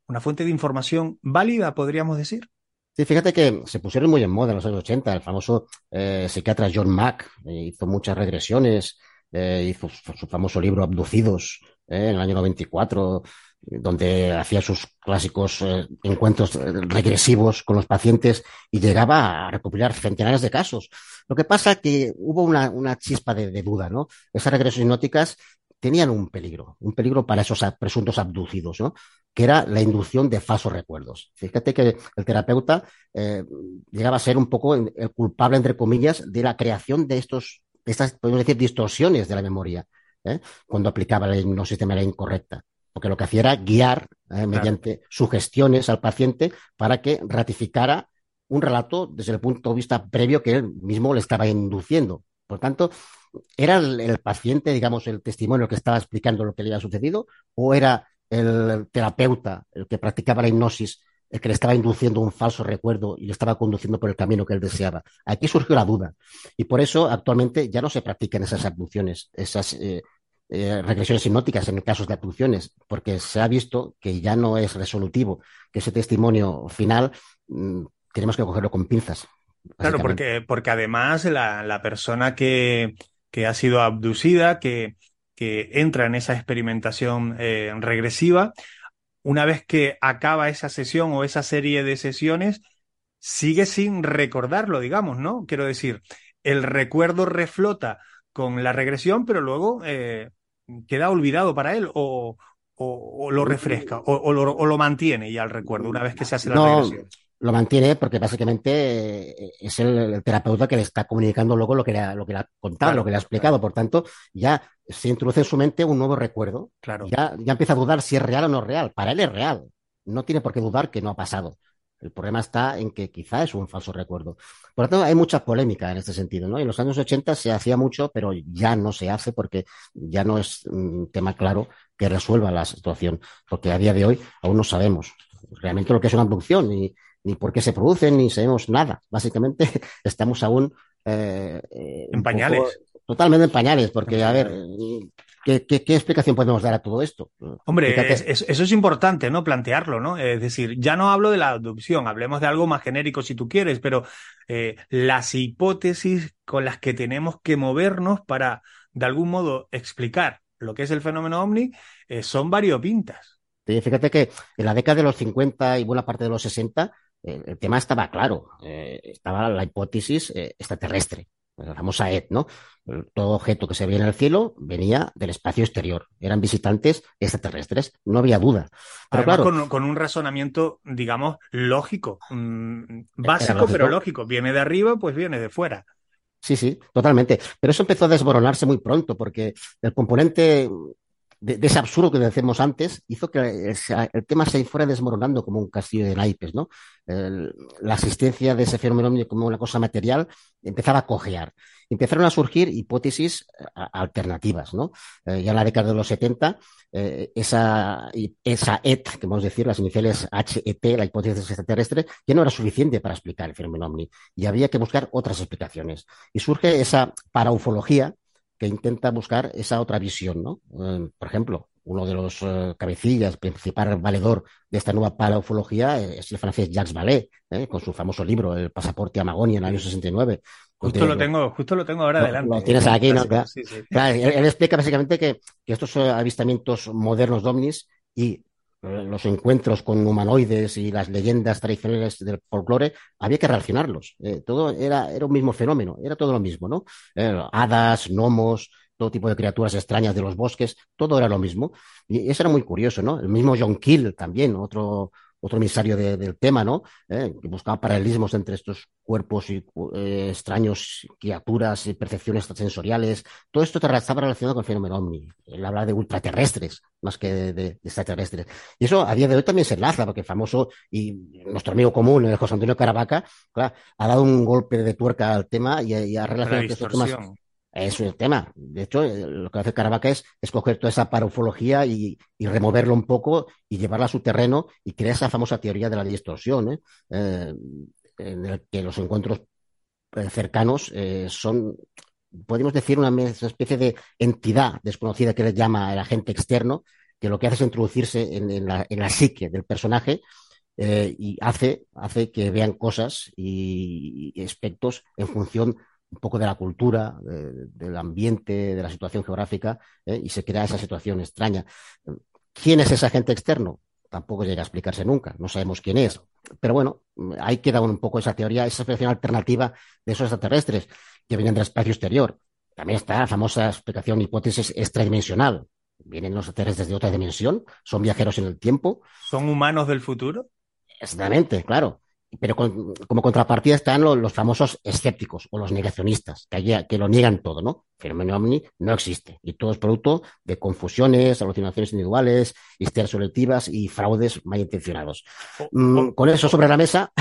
una fuente de información válida, podríamos decir. Sí, fíjate que se pusieron muy en moda en los años 80. El famoso eh, psiquiatra John Mack eh, hizo muchas regresiones, hizo su, famoso libro Abducidos en el año 94 donde hacía sus clásicos eh, encuentros eh, regresivos con los pacientes y llegaba a recopilar centenares de casos. Lo que pasa es que hubo una, chispa de, duda, ¿no? Esas regresiones hipnóticas tenían un peligro, un peligro para esos presuntos abducidos, ¿no? Que era la inducción de falsos recuerdos. Fíjate que el terapeuta eh, llegaba a ser un poco el culpable, entre comillas, de la creación de estos, de estas, podemos decir, distorsiones de la memoria, cuando aplicaba la hipnosis de manera incorrecta porque lo que hacía era guiar eh, mediante sugestiones al paciente para que ratificara un relato desde el punto de vista previo que él mismo le estaba induciendo. Por tanto, ¿era el, paciente, digamos, el testimonio que estaba explicando lo que le había sucedido o era el terapeuta, el que practicaba la hipnosis, el que le estaba induciendo un falso recuerdo y le estaba conduciendo por el camino que él deseaba? Aquí surgió la duda y por eso actualmente ya no se practican esas abducciones, esas eh, eh, regresiones hipnóticas en casos de abducciones, porque se ha visto que ya no es resolutivo, que ese testimonio final mm, tenemos que cogerlo con pinzas. Claro, porque, porque además la, la persona que, que, ha sido abducida, que, que entra en esa experimentación eh, regresiva, una vez que acaba esa sesión o esa serie de sesiones, sigue sin recordarlo, digamos, ¿no? Quiero decir, el recuerdo reflota con la regresión, pero luego eh, queda olvidado para él o, o, lo refresca o, lo, o, lo, mantiene ya el recuerdo una vez que se hace la no, regresión. Lo mantiene porque básicamente eh, es el, el, terapeuta que le está comunicando luego lo que le ha, lo que le ha contado, claro, lo que le ha explicado. Claro. Por tanto, ya se introduce en su mente un nuevo recuerdo. Claro. Ya, ya empieza a dudar si es real o no es real. Para él es real. No tiene por qué dudar que no ha pasado. El problema está en que quizá es un falso recuerdo. Por lo tanto, hay mucha polémica en este sentido. ¿no? En los años 80 se hacía mucho, pero ya no se hace porque ya no es un tema claro que resuelva la situación. Porque a día de hoy aún no sabemos realmente lo que es una abducción, ni, ni por qué se producen, ni sabemos nada. Básicamente [laughs] estamos aún... Eh, en pañales. Poco, totalmente en pañales, porque, a ver, ¿Qué, qué, qué explicación podemos dar a todo esto? Hombre, es, es, eso es importante, ¿no? Plantearlo, ¿no? Es decir, ya no hablo de la abducción, hablemos de algo más genérico si tú quieres, pero eh, las hipótesis con las que tenemos que movernos para, de algún modo, explicar lo que es el fenómeno ovni eh, son variopintas. Sí, fíjate que en la década de los 50 y buena parte de los 60 eh, el tema estaba claro, eh, estaba la hipótesis extraterrestre la famosa ED, ¿no? Todo objeto que se veía en el cielo venía del espacio exterior, eran visitantes extraterrestres, no había duda. Pero Además, claro, con, con, un razonamiento, digamos, lógico, mmm, básico, lógico. pero lógico. Viene de arriba, pues viene de fuera. Sí, sí, totalmente. Pero eso empezó a desmoronarse muy pronto, porque el componente de, de, ese absurdo que decíamos antes hizo que el, tema se fuera desmoronando como un castillo de naipes, ¿no? El, la asistencia de ese fenómeno como una cosa material empezaba a cojear. Empezaron a surgir hipótesis alternativas, ¿no? Eh, ya en la década de los 70, eh, esa, esa ET, que vamos a decir, las iniciales HET, la hipótesis extraterrestre, ya no era suficiente para explicar el fenómeno ovni y había que buscar otras explicaciones. Y surge esa paraufología, que intenta buscar esa otra visión, ¿no? Eh, por ejemplo, uno de los uh, cabecillas, principal valedor de esta nueva paraufología es el francés Jacques Vallée, ¿eh? con su famoso libro El pasaporte a Magonia en el año 69. Justo lo tengo, justo lo tengo ahora lo, adelante. Lo tienes aquí, ¿no? Claro, sí, sí. Claro, él, él, explica básicamente que, que estos avistamientos modernos de ovnis y los encuentros con humanoides y las leyendas tradicionales del folclore, había que relacionarlos. Eh, todo era, era un mismo fenómeno, era todo lo mismo, ¿no? Eh, hadas, gnomos, todo tipo de criaturas extrañas de los bosques, todo era lo mismo. Y eso era muy curioso, ¿no? El mismo John Keel también, otro, otro emisario de, del tema, ¿no? Eh, que buscaba paralelismos entre estos cuerpos y eh, extraños, criaturas y percepciones sensoriales. Todo esto estaba relacionado con el fenómeno ovni. Él habla de ultraterrestres más que de, de, de, extraterrestres. Y eso a día de hoy también se enlaza, porque el famoso y nuestro amigo común, el José Antonio Caravaca, claro, ha dado un golpe de tuerca al tema y, y ha relacionado estos temas es el tema. De hecho, lo que hace Caravaca es escoger toda esa parafología y, removerlo un poco y llevarla a su terreno y crear esa famosa teoría de la distorsión, ¿eh? Eh, en el que los encuentros eh, cercanos son, podemos decir, una, especie de entidad desconocida que le llama el agente externo, que lo que hace es introducirse en, la, psique del personaje y hace, hace que vean cosas y, y aspectos en función un poco de la cultura, de, del ambiente, de la situación geográfica, ¿eh? y se crea esa situación extraña. ¿Quién es ese agente externo? Tampoco llega a explicarse nunca, no sabemos quién es. Pero bueno, ahí queda un poco esa teoría, esa explicación alternativa de esos extraterrestres que vienen del espacio exterior. También está la famosa explicación hipótesis extradimensional. Vienen los extraterrestres de otra dimensión, son viajeros en el tiempo. ¿Son humanos del futuro? Exactamente, claro pero con, como contrapartida están los, los, famosos escépticos o los negacionistas, que, que lo niegan todo, ¿no? El fenómeno ovni no existe y todo es producto de confusiones, alucinaciones individuales, histerias selectivas y fraudes malintencionados. O, mm, con eso sobre la mesa.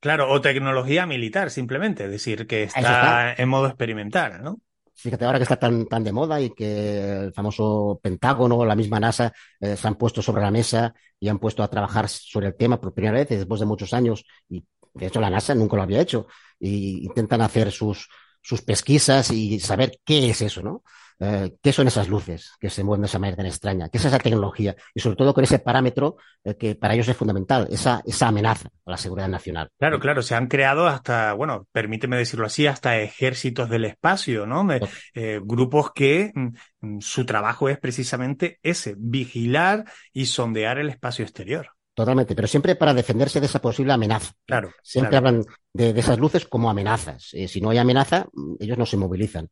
claro, o tecnología militar, simplemente, es decir, que está, está. en modo experimental, ¿no? Fíjate, ahora que está tan, tan de moda y que el famoso Pentágono, la misma NASA, eh, se han puesto sobre la mesa y han puesto a trabajar sobre el tema por primera vez después de muchos años. Y de hecho la NASA nunca lo había hecho. Y intentan hacer sus, sus pesquisas y saber qué es eso, ¿no? Eh, qué son esas luces que se mueven de esa manera tan extraña, qué es esa tecnología y sobre todo con ese parámetro eh, que para ellos es fundamental, esa, esa amenaza a la seguridad nacional. Claro, claro, se han creado hasta, bueno, permíteme decirlo así, hasta ejércitos del espacio, ¿no? Eh, grupos que mm, mm, su trabajo es precisamente ese, vigilar y sondear el espacio exterior. Totalmente, pero siempre para defenderse de esa posible amenaza. Claro. Siempre hablan de, esas luces como amenazas. Eh, si no hay amenaza, mm, ellos no se movilizan.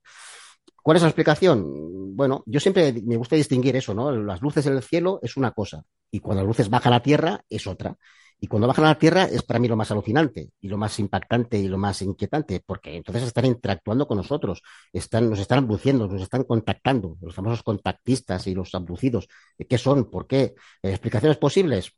¿Cuál es la explicación? Bueno, yo siempre me gusta distinguir eso, ¿no? Las luces en el cielo es una cosa y cuando las luces bajan a la tierra es otra. Y cuando bajan a la tierra es para mí lo más alucinante y lo más impactante y lo más inquietante, porque entonces están interactuando con nosotros, están, nos están abduciendo, nos están contactando, los famosos contactistas y los abducidos. ¿Qué son? ¿Por qué? ¿Explicaciones posibles?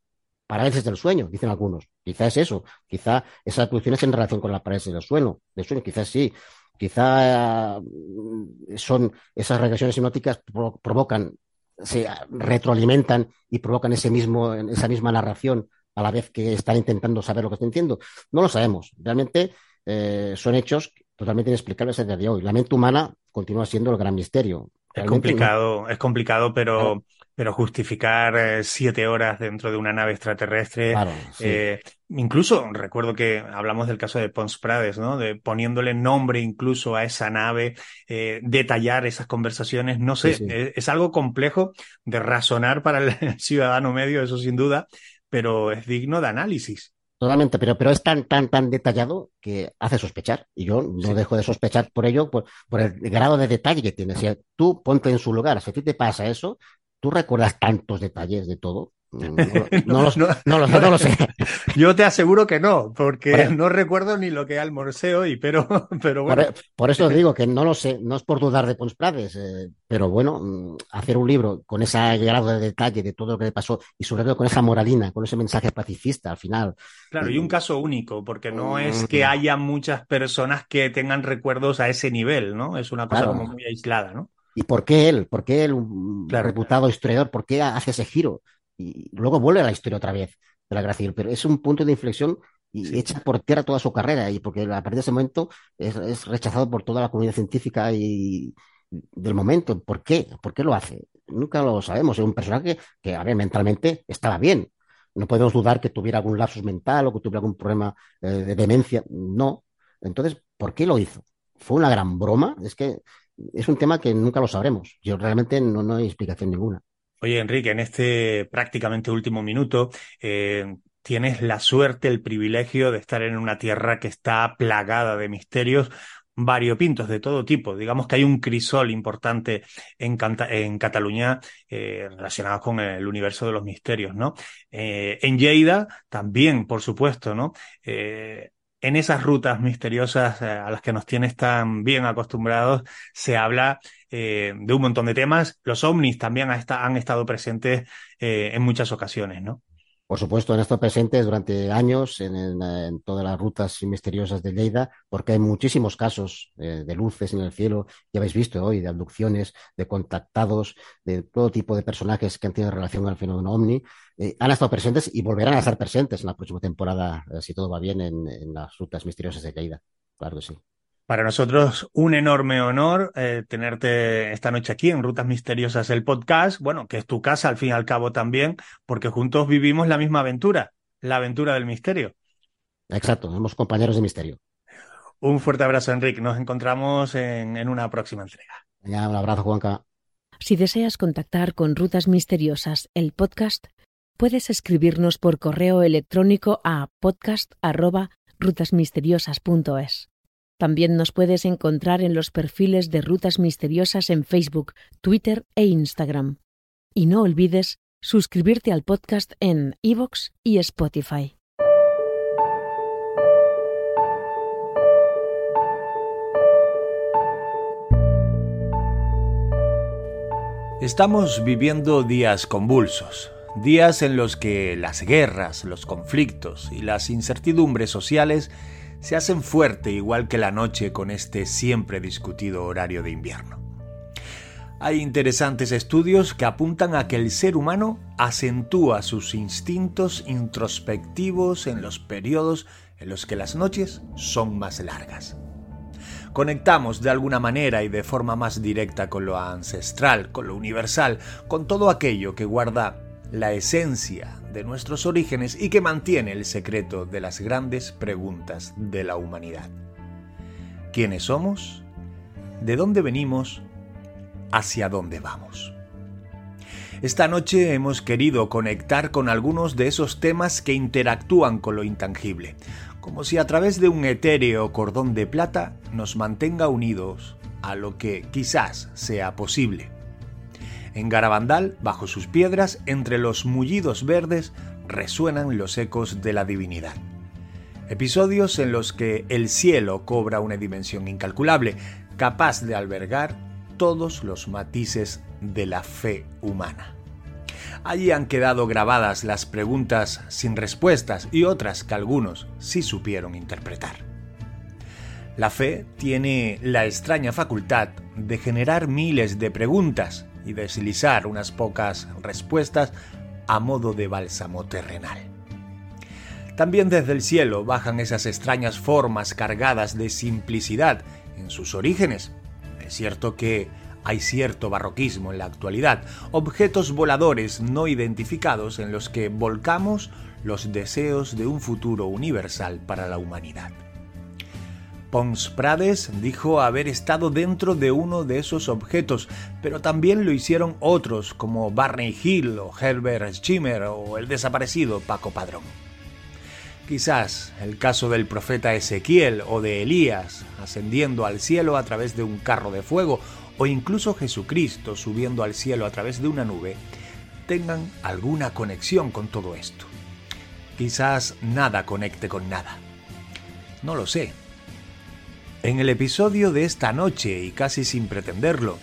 parálisis del sueño, dicen algunos. Quizá es eso, quizá esa abducción es en relación con la parálisis del sueño, del sueño, quizás sí. Quizá mm, son esas regresiones hipnóticas provocan, se retroalimentan y provocan ese mismo, esa misma narración a la vez que están intentando saber lo que están diciendo. No lo sabemos. Realmente eh, son hechos totalmente inexplicables a día de hoy. La mente humana continúa siendo el gran misterio. es complicado, es complicado, pero pero justificar eh, siete horas dentro de una nave extraterrestre. eh, incluso recuerdo que hablamos del caso de Pons Prades, ¿no? De poniéndole nombre incluso a esa nave, eh, detallar esas conversaciones. No sé, Es, es, algo complejo de razonar para el [laughs] ciudadano medio, eso sin duda, pero es digno de análisis. Totalmente, pero, pero es tan, tan, tan detallado que hace sospechar. Y yo no dejo de sospechar por ello, por, por, el grado de detalle que tiene. Si tú ponte en su lugar, si a ti te pasa eso, ¿Tú recuerdas tantos detalles de todo? [laughs] No, lo, sé. Yo te aseguro que no, porque no recuerdo ni lo que almorceo y pero, [laughs] pero bueno. Por, eso digo que no lo sé, no es por dudar de Pons Prades, eh, pero bueno, mm, hacer un libro con ese grado de detalle de todo lo que le pasó y sobre todo con esa moralina, con ese mensaje pacifista al final. Claro, y un caso único, porque no es que haya muchas personas que tengan recuerdos a ese nivel, ¿no? Es una cosa como muy aislada, ¿no? ¿Y por qué él? ¿Por qué él, un reputado historiador, por qué hace ese giro? Y luego vuelve a la historia otra vez de la Gracia. Pero es un punto de inflexión y echa por tierra toda su carrera. Y porque a partir de ese momento es, rechazado por toda la comunidad científica y del momento. ¿Por qué? ¿Por qué lo hace? Nunca lo sabemos. Es un personaje que, a ver, mentalmente estaba bien. No podemos dudar que tuviera algún lapsus mental o que tuviera algún problema eh, de demencia. No. Entonces, ¿por qué lo hizo? ¿Fue una gran broma? Es que es un tema que nunca lo sabremos. Yo realmente no, no hay explicación ninguna. Oye, Enrique, en este prácticamente último minuto, eh, tienes la suerte, el privilegio de estar en una tierra que está plagada de misterios variopintos de todo tipo. Digamos que hay un crisol importante en, en Cataluña eh, relacionado con el universo de los misterios, ¿no? Eh, en Lleida también, por supuesto, ¿no? En esas rutas misteriosas eh, a las que nos tienes tan bien acostumbrados, se habla eh, de un montón de temas. Los ovnis también han estado presentes eh, en muchas ocasiones, ¿no? Por supuesto, han estado presentes durante años en, todas las rutas misteriosas de Lleida, porque hay muchísimos casos eh, de luces en el cielo, ya habéis visto hoy, de abducciones, de contactados, de todo tipo de personajes que han tenido relación al fenómeno ovni. Eh, han estado presentes y volverán a estar presentes en la próxima temporada, eh, si todo va bien, en, en las rutas misteriosas de Lleida. Claro que sí. Para nosotros un enorme honor eh, tenerte esta noche aquí en Rutas Misteriosas, el podcast, bueno, que es tu casa al fin y al cabo también, porque juntos vivimos la misma aventura, la aventura del misterio. Exacto, somos compañeros de misterio. Un fuerte abrazo, Enrique. Nos encontramos en, en una próxima entrega. Ya, un abrazo, Juanca. Si deseas contactar con Rutas Misteriosas, el podcast, puedes escribirnos por correo electrónico a podcast.rutasmisteriosas.es. También nos puedes encontrar en los perfiles de Rutas Misteriosas en Facebook, Twitter e Instagram. Y no olvides suscribirte al podcast en iVoox y Spotify. Estamos viviendo días convulsos, días en los que las guerras, los conflictos y las incertidumbres sociales se hacen fuerte igual que la noche con este siempre discutido horario de invierno. Hay interesantes estudios que apuntan a que el ser humano acentúa sus instintos introspectivos en los periodos en los que las noches son más largas. Conectamos de alguna manera y de forma más directa con lo ancestral, con lo universal, con todo aquello que guarda la esencia de nuestros orígenes y que mantiene el secreto de las grandes preguntas de la humanidad. ¿Quiénes somos? ¿De dónde venimos? ¿Hacia dónde vamos? Esta noche hemos querido conectar con algunos de esos temas que interactúan con lo intangible, como si a través de un etéreo cordón de plata nos mantenga unidos a lo que quizás sea posible. En Garabandal, bajo sus piedras, entre los mullidos verdes, resuenan los ecos de la divinidad. Episodios en los que el cielo cobra una dimensión incalculable, capaz de albergar todos los matices de la fe humana. Allí han quedado grabadas las preguntas sin respuestas y otras que algunos sí supieron interpretar. La fe tiene la extraña facultad de generar miles de preguntas y deslizar unas pocas respuestas a modo de bálsamo terrenal. También desde el cielo bajan esas extrañas formas cargadas de simplicidad en sus orígenes. Es cierto que hay cierto barroquismo en la actualidad, objetos voladores no identificados en los que volcamos los deseos de un futuro universal para la humanidad. Pons Prades dijo haber estado dentro de uno de esos objetos, pero también lo hicieron otros como Barney Hill o Herbert Schimmer o el desaparecido Paco Padrón. Quizás el caso del profeta Ezequiel o de Elías ascendiendo al cielo a través de un carro de fuego o incluso Jesucristo subiendo al cielo a través de una nube, tengan alguna conexión con todo esto. Quizás nada conecte con nada. No lo sé. En el episodio de esta noche, y casi sin pretenderlo,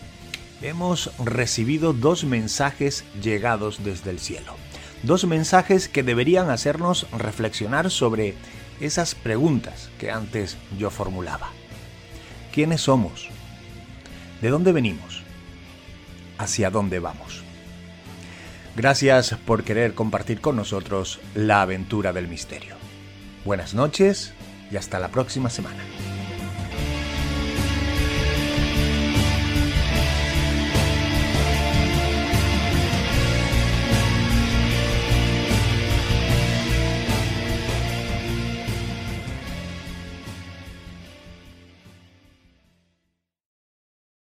hemos recibido dos mensajes llegados desde el cielo. Dos mensajes que deberían hacernos reflexionar sobre esas preguntas que antes yo formulaba. ¿Quiénes somos? ¿De dónde venimos? ¿Hacia dónde vamos? Gracias por querer compartir con nosotros la aventura del misterio. Buenas noches y hasta la próxima semana.